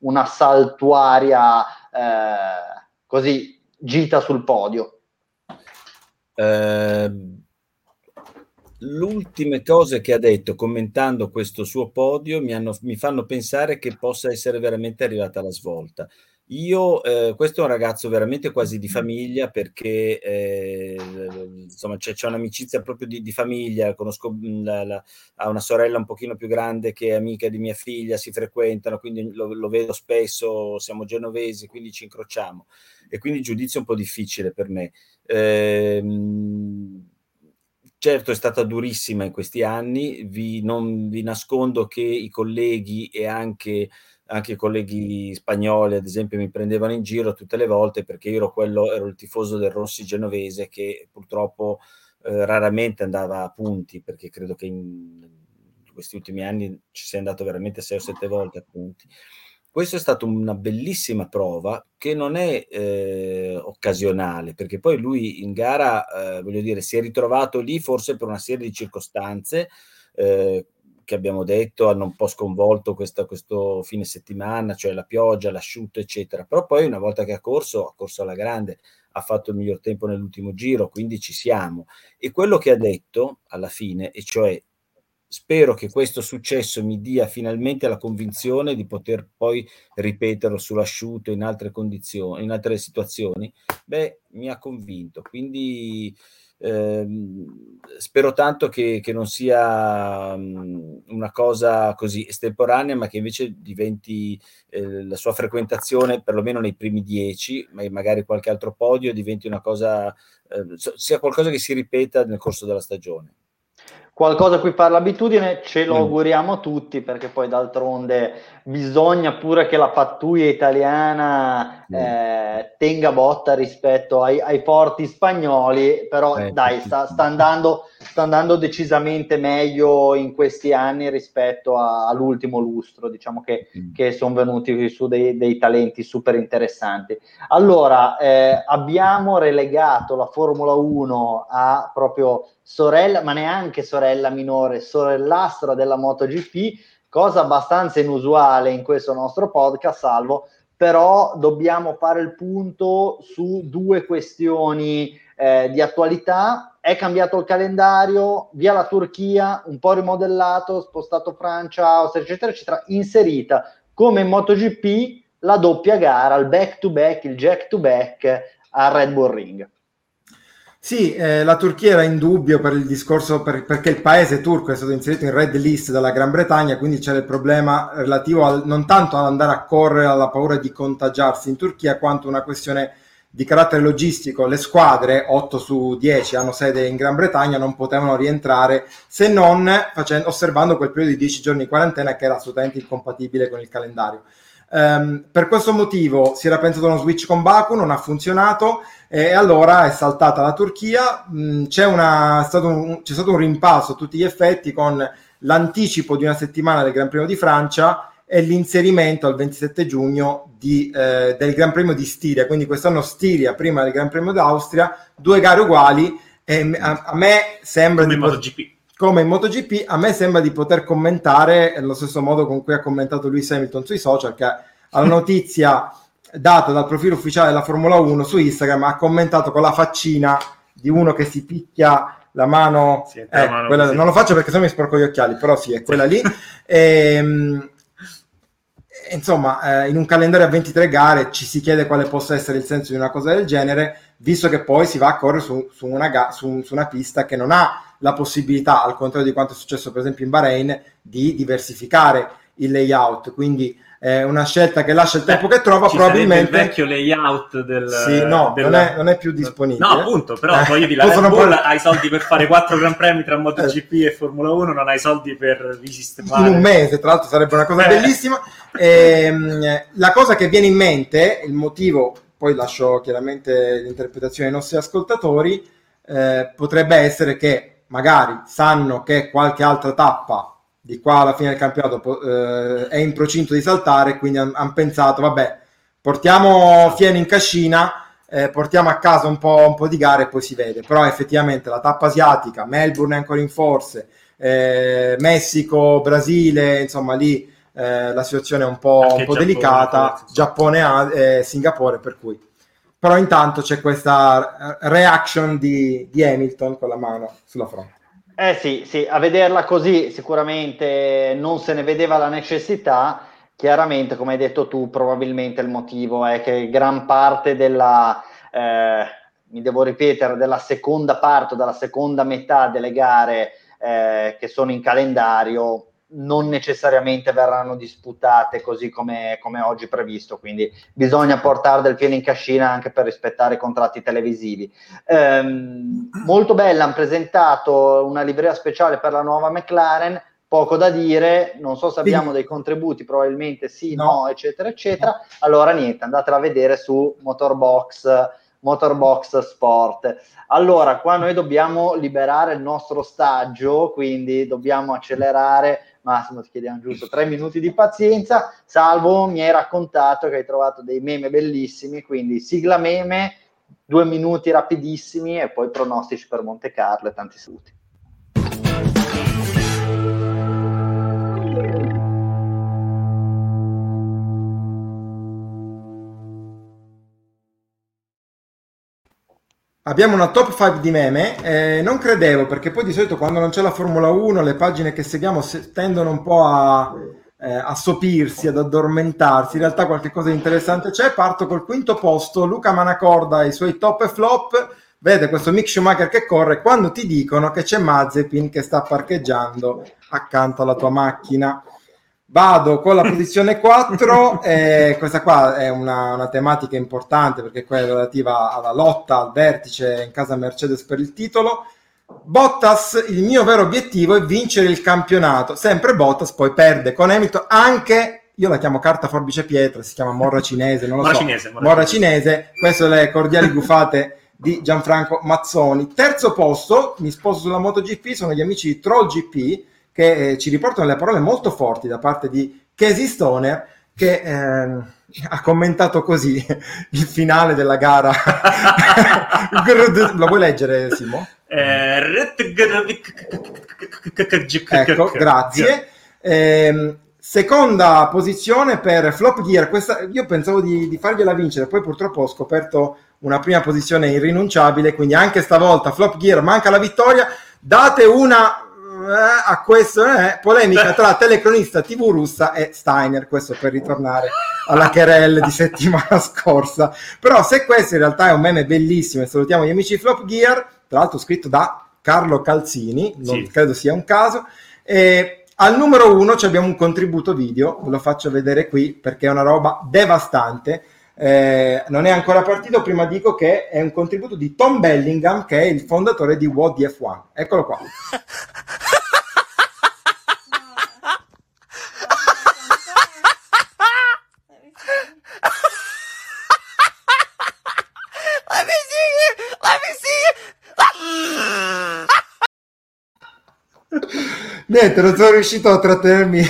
una saltuaria eh, così gita sul podio? Eh, l'ultime cose che ha detto commentando questo suo podio mi, hanno, mi fanno pensare che possa essere veramente arrivata la svolta. Io, eh, questo è un ragazzo veramente quasi di famiglia perché eh, insomma c'è, c'è, un'amicizia proprio di, di famiglia, conosco la, la, ha una sorella un pochino più grande che è amica di mia figlia, si frequentano, quindi lo, lo vedo spesso, siamo genovesi, quindi ci incrociamo. E quindi il giudizio è un po' difficile per me. Eh, certo è stata durissima in questi anni, vi, non vi nascondo che i colleghi e anche anche i colleghi spagnoli, ad esempio, mi prendevano in giro tutte le volte perché io ero, quello, ero il tifoso del Rossi genovese che purtroppo eh, raramente andava a punti perché credo che in questi ultimi anni ci sia andato veramente sei o sette volte a punti. Questo è stata una bellissima prova che non è eh, occasionale, perché poi lui in gara, eh, voglio dire, si è ritrovato lì forse per una serie di circostanze, eh, che abbiamo detto hanno un po' sconvolto questa, questo fine settimana, cioè la pioggia, l'asciutto, eccetera. Però poi una volta che ha corso, ha corso alla grande, ha fatto il miglior tempo nell'ultimo giro, quindi ci siamo. E quello che ha detto alla fine, e cioè spero che questo successo mi dia finalmente la convinzione di poter poi ripeterlo sull'asciutto in altre condizioni, in altre situazioni, beh, mi ha convinto. Quindi eh, spero tanto che, che non sia um, una cosa così estemporanea, ma che invece diventi eh, la sua frequentazione, perlomeno nei primi dieci, ma magari qualche altro podio, diventi una cosa, eh, sia qualcosa che si ripeta nel corso della stagione qualcosa a cui fa l'abitudine, ce lo mm. auguriamo tutti perché poi d'altronde bisogna pure che la pattuglia italiana mm. eh, tenga botta rispetto ai, ai forti spagnoli, però eh, dai, sta, sta, andando, sta, andando, decisamente meglio in questi anni rispetto a, all'ultimo lustro, diciamo che, mm. che sono venuti su dei, dei, talenti super interessanti. Allora, eh, abbiamo relegato la Formula 1 a proprio sorella, ma neanche sorella minore, sorellastra della MotoGP, cosa abbastanza inusuale in questo nostro podcast, salvo, però dobbiamo fare il punto su due questioni eh, di attualità. È cambiato il calendario, via la Turchia, un po' rimodellato, spostato Francia, Austria, eccetera, eccetera, inserita come in MotoGP la doppia gara, il back to back, il jack to back a Red Bull Ring. Sì, eh, la Turchia era in dubbio per il discorso per, perché il paese turco è stato inserito in red list dalla Gran Bretagna, quindi c'era il problema relativo al, non tanto ad andare a correre alla paura di contagiarsi in Turchia, quanto una questione di carattere logistico. Le squadre, 8 su 10, hanno sede in Gran Bretagna, non potevano rientrare se non facendo, osservando quel periodo di 10 giorni di quarantena che era assolutamente incompatibile con il calendario. Um, per questo motivo si era pensato a uno switch con Baku, non ha funzionato e allora è saltata la Turchia. Mm, c'è, una, stato un, c'è stato un rimpasso a tutti gli effetti con l'anticipo di una settimana del Gran Premio di Francia e l'inserimento al 27 giugno di, eh, del Gran Premio di Stiria. Quindi quest'anno Stiria prima del Gran Premio d'Austria, due gare uguali. E a, a me sembra come di MotoGP. Come in MotoGP, a me sembra di poter commentare allo stesso modo con cui ha commentato Lewis Hamilton sui social, che alla notizia data dal profilo ufficiale della Formula 1 su Instagram ha commentato con la faccina di uno che si picchia la mano, sì, eh, la mano quella, non lo faccio perché se mi sporco gli occhiali, però sì, è quella lì. E, ehm, insomma, eh, in un calendario a 23 gare ci si chiede quale possa essere il senso di una cosa del genere, visto che poi si va a correre su, su, una, ga- su, su una pista che non ha la possibilità, al contrario di quanto è successo per esempio in Bahrain, di diversificare il layout. Quindi è una scelta che lascia il tempo che trova probabilmente il vecchio layout del sì, no, del... Non, è, non, è, più disponibile no appunto però eh, voglio dire la Red Bull hai soldi per fare quattro Gran Premi tra MotoGP eh. e Formula 1 non hai soldi per risistemare in un mese tra l'altro sarebbe una cosa eh. bellissima e, ehm, la cosa che viene in mente il motivo poi lascio chiaramente l'interpretazione ai nostri ascoltatori eh, potrebbe essere che magari sanno che qualche altra tappa di qua alla fine del campionato eh, è in procinto di saltare, quindi hanno han pensato, vabbè, portiamo Fieno in cascina, eh, portiamo a casa un po', un po', di gare e poi si vede. Però effettivamente la tappa asiatica, Melbourne è ancora in forze, eh, Messico, Brasile, insomma lì eh, la situazione è un po', un po delicata, Giappone, e Singapore, per cui... Però intanto c'è questa eh, reaction di, di Hamilton con la mano sulla fronte. Eh sì, sì, a vederla così sicuramente non se ne vedeva la necessità. Chiaramente, come hai detto tu, probabilmente il motivo è che gran parte della, eh, mi devo ripetere, della seconda parte, della seconda metà delle gare eh, che sono in calendario non necessariamente verranno disputate così come, come, oggi previsto, quindi bisogna portare del pieno in cascina anche per rispettare i contratti televisivi. Ehm, molto bella, hanno presentato una livrea speciale per la nuova McLaren, poco da dire, non so se abbiamo dei contributi, probabilmente sì, no, no eccetera, eccetera. Allora niente, andatela a vedere su Motorbox, Motorbox Sport. Allora, qua noi dobbiamo liberare il nostro stagio, quindi dobbiamo accelerare. Massimo, ti chiediamo giusto tre minuti di pazienza. Salvo, mi hai raccontato che hai trovato dei meme bellissimi, quindi sigla meme, due minuti rapidissimi e poi pronostici per Monte Carlo e tanti saluti. Abbiamo una top 5 di meme, eh, non credevo perché poi di solito quando non c'è la Formula 1 le pagine che seguiamo se- tendono un po' a, eh, a sopirsi, ad addormentarsi, in realtà qualche cosa di interessante c'è, parto col quinto posto, Luca Manacorda e i suoi top e flop, vede questo Mick Schumacher che corre quando ti dicono che c'è Mazepin che sta parcheggiando accanto alla tua macchina. Vado con la posizione 4, eh, questa qua è una, una, tematica importante perché è quella relativa alla lotta al vertice in casa Mercedes per il titolo. Bottas, il mio vero obiettivo è vincere il campionato. Sempre Bottas poi perde con Hamilton, anche io la chiamo carta forbice pietra, si chiama morra cinese, non lo morra so. Cinese, morra, morra cinese. Queste sono le cordiali gufate di Gianfranco Mazzoni. Terzo posto, mi sposo sulla MotoGP, sono gli amici di Troll GP che eh, ci riportano le parole molto forti da parte di Casey Stoner che eh, ha commentato così il finale della gara. Lo vuoi leggere, Simo? ecco, grazie. Eh, seconda posizione per Flop Gear. Questa, io pensavo di, di fargliela vincere, poi purtroppo ho scoperto una prima posizione irrinunciabile, quindi anche stavolta Flop Gear manca la vittoria. Date una eh, a questo eh, polemica tra telecronista TV russa e Steiner, questo per ritornare alla querelle di settimana scorsa. Però se questo in realtà è un meme bellissimo e salutiamo gli amici Flop Gear, tra l'altro scritto da Carlo Calzini, non sì. credo sia un caso, e al numero uno abbiamo un contributo video, ve lo faccio vedere qui perché è una roba devastante eh, non è ancora partito, prima dico che è un contributo di Tom Bellingham, che è il fondatore di What F1. Eccolo qua. Niente, non sono riuscito a trattenermi.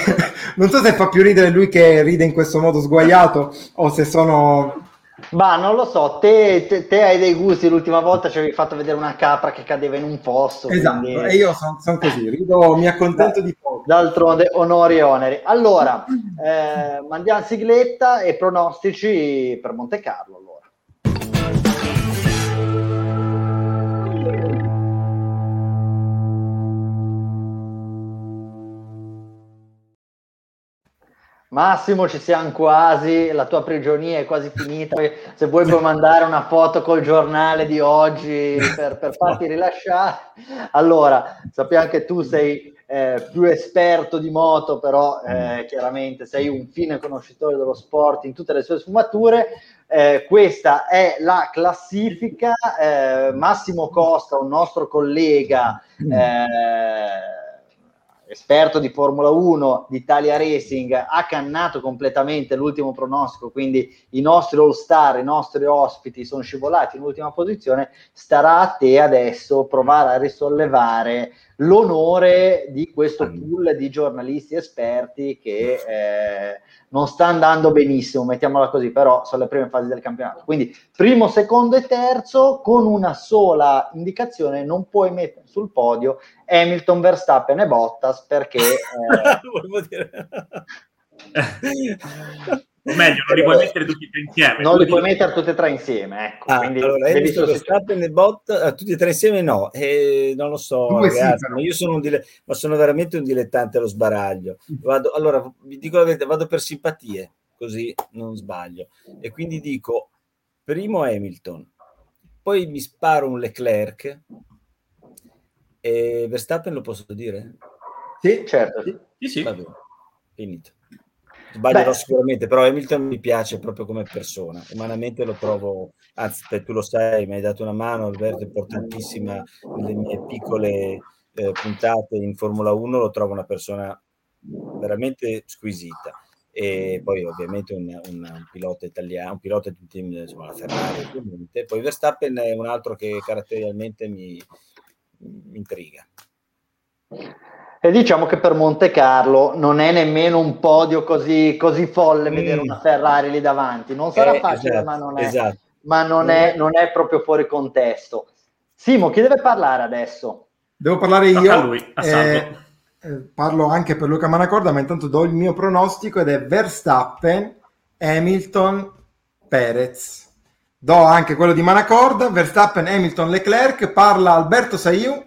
non so se fa più ridere lui che ride in questo modo sguaiato o se sono. Ma non lo so, te, te, te, hai dei gusti. L'ultima volta ci avevi fatto vedere una capra che cadeva in un fosso. Esatto, quindi... e io sono son così, rido, mi accontento di poco. D'altronde, onori e oneri. Allora, eh, mandiamo sigletta e pronostici per Monte Carlo. Allora. Massimo, ci siamo quasi, la tua prigionia è quasi finita. Se vuoi puoi mandare una foto col giornale di oggi per, per farti rilasciare. Allora, sappiamo che tu sei eh, più esperto di moto, però eh, chiaramente sei un fine conoscitore dello sport in tutte le sue sfumature. Eh, questa è la classifica. Eh, Massimo Costa, un nostro collega eh, esperto di Formula 1 di Italia Racing, ha cannato completamente l'ultimo pronostico, quindi i nostri all star, i nostri ospiti sono scivolati in ultima posizione, starà a te adesso provare a risollevare l'onore di questo pool di giornalisti esperti che eh, non sta andando benissimo, mettiamola così, però sono le prime fasi del campionato. Quindi primo, secondo e terzo con una sola indicazione non puoi mettere sul podio Hamilton, Verstappen e Bottas perché... Eh... O meglio, non li puoi mettere tutti e tre insieme. Non li puoi mettere tutti e tre insieme, ecco. Ah, quindi allora, devi Verstappen e bot, uh, tutti e tre insieme no, eh, non lo so, ragazzi, sì, ma io sono un dile- ma sono veramente un dilettante allo sbaraglio. Vado, allora, vi dico la verità, vado per simpatie, così non sbaglio. E quindi dico, primo Hamilton, poi mi sparo un Leclerc, e Verstappen lo posso dire? Sì, certo. Sì, sì. Va bene, finito. Sbaglierò Beh. sicuramente, però Hamilton mi piace proprio come persona. Umanamente lo trovo, anzi, te- tu lo sai, mi hai dato una mano, Alberto, importantissima nelle mie piccole eh, puntate in Formula 1, lo trovo una persona veramente squisita. E poi ovviamente un, un- un pilota italiano, un pilota di un team, insomma, la Ferrari ovviamente. Poi Verstappen è un altro che caratterialmente mi, mi intriga. E diciamo che per Monte Carlo non è nemmeno un podio così, così folle Mm. vedere una Ferrari lì davanti. Non sarà Eh, facile, esatto, ma, non è, esatto. ma non, è, non è proprio fuori contesto. Simo, chi deve parlare adesso? Devo parlare Tocca io. a lui, a eh, eh, parlo anche per Luca Manacorda, ma intanto do il mio pronostico ed è Verstappen, Hamilton, Perez. Do anche quello di Manacorda, Verstappen, Hamilton, Leclerc. Parla Alberto Saiu.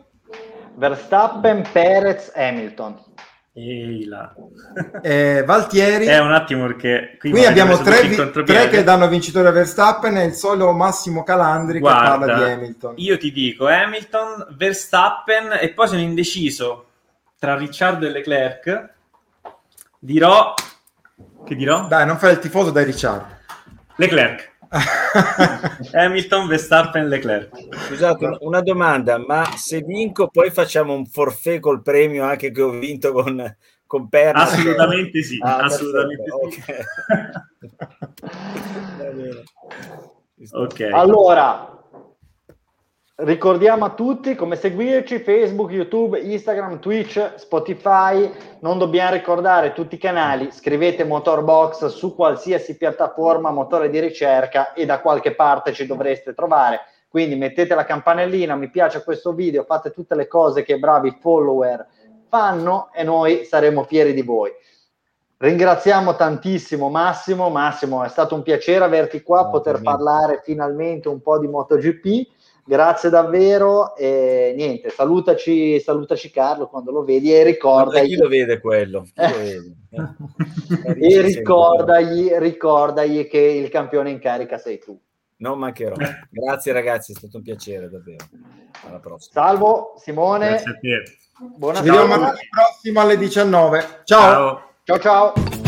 Verstappen, Perez, Hamilton. Ehi là. eh, Valtieri. È un attimo perché qui, Qui abbiamo tre, vi- tre che danno vincitore a Verstappen e il solo Massimo Calandri che parla Guarda, di Hamilton. io ti dico Hamilton, Verstappen e poi sono indeciso tra Ricciardo e Leclerc. Dirò che dirò? Dai, non fai il tifoso dai Ricciardo. Leclerc. Hamilton, Verstappen, Leclerc. Scusate, un- una domanda, ma se vinco poi facciamo un forfait col premio anche che ho vinto con, con Perna? Assolutamente sì, Ah, assolutamente perfetto, sì. ok. Va bene. Ci sta. Ok. Allora, ricordiamo a tutti come seguirci, Facebook, YouTube, Instagram, Twitch, Spotify. Non dobbiamo ricordare tutti i canali. Scrivete Motorbox su qualsiasi piattaforma, motore di ricerca e da qualche parte ci dovreste trovare. Quindi mettete la campanellina, mi piace questo video, fate tutte le cose che i bravi follower fanno e noi saremo fieri di voi. Ringraziamo tantissimo Massimo. Massimo, è stato un piacere averti qua, No, poter parlare finalmente un po' di MotoGP. Grazie davvero e niente, salutaci, salutaci Carlo quando lo vedi e ricordagli, chi lo vede quello? Lo vede? e ricordagli, ricordagli che il campione in carica sei tu. Non mancherò. Grazie ragazzi, è stato un piacere davvero. Alla prossima. Salvo Simone, Grazie a te. buona Ci vediamo martedì prossimo alle 19. Ciao. Ciao. Ciao ciao.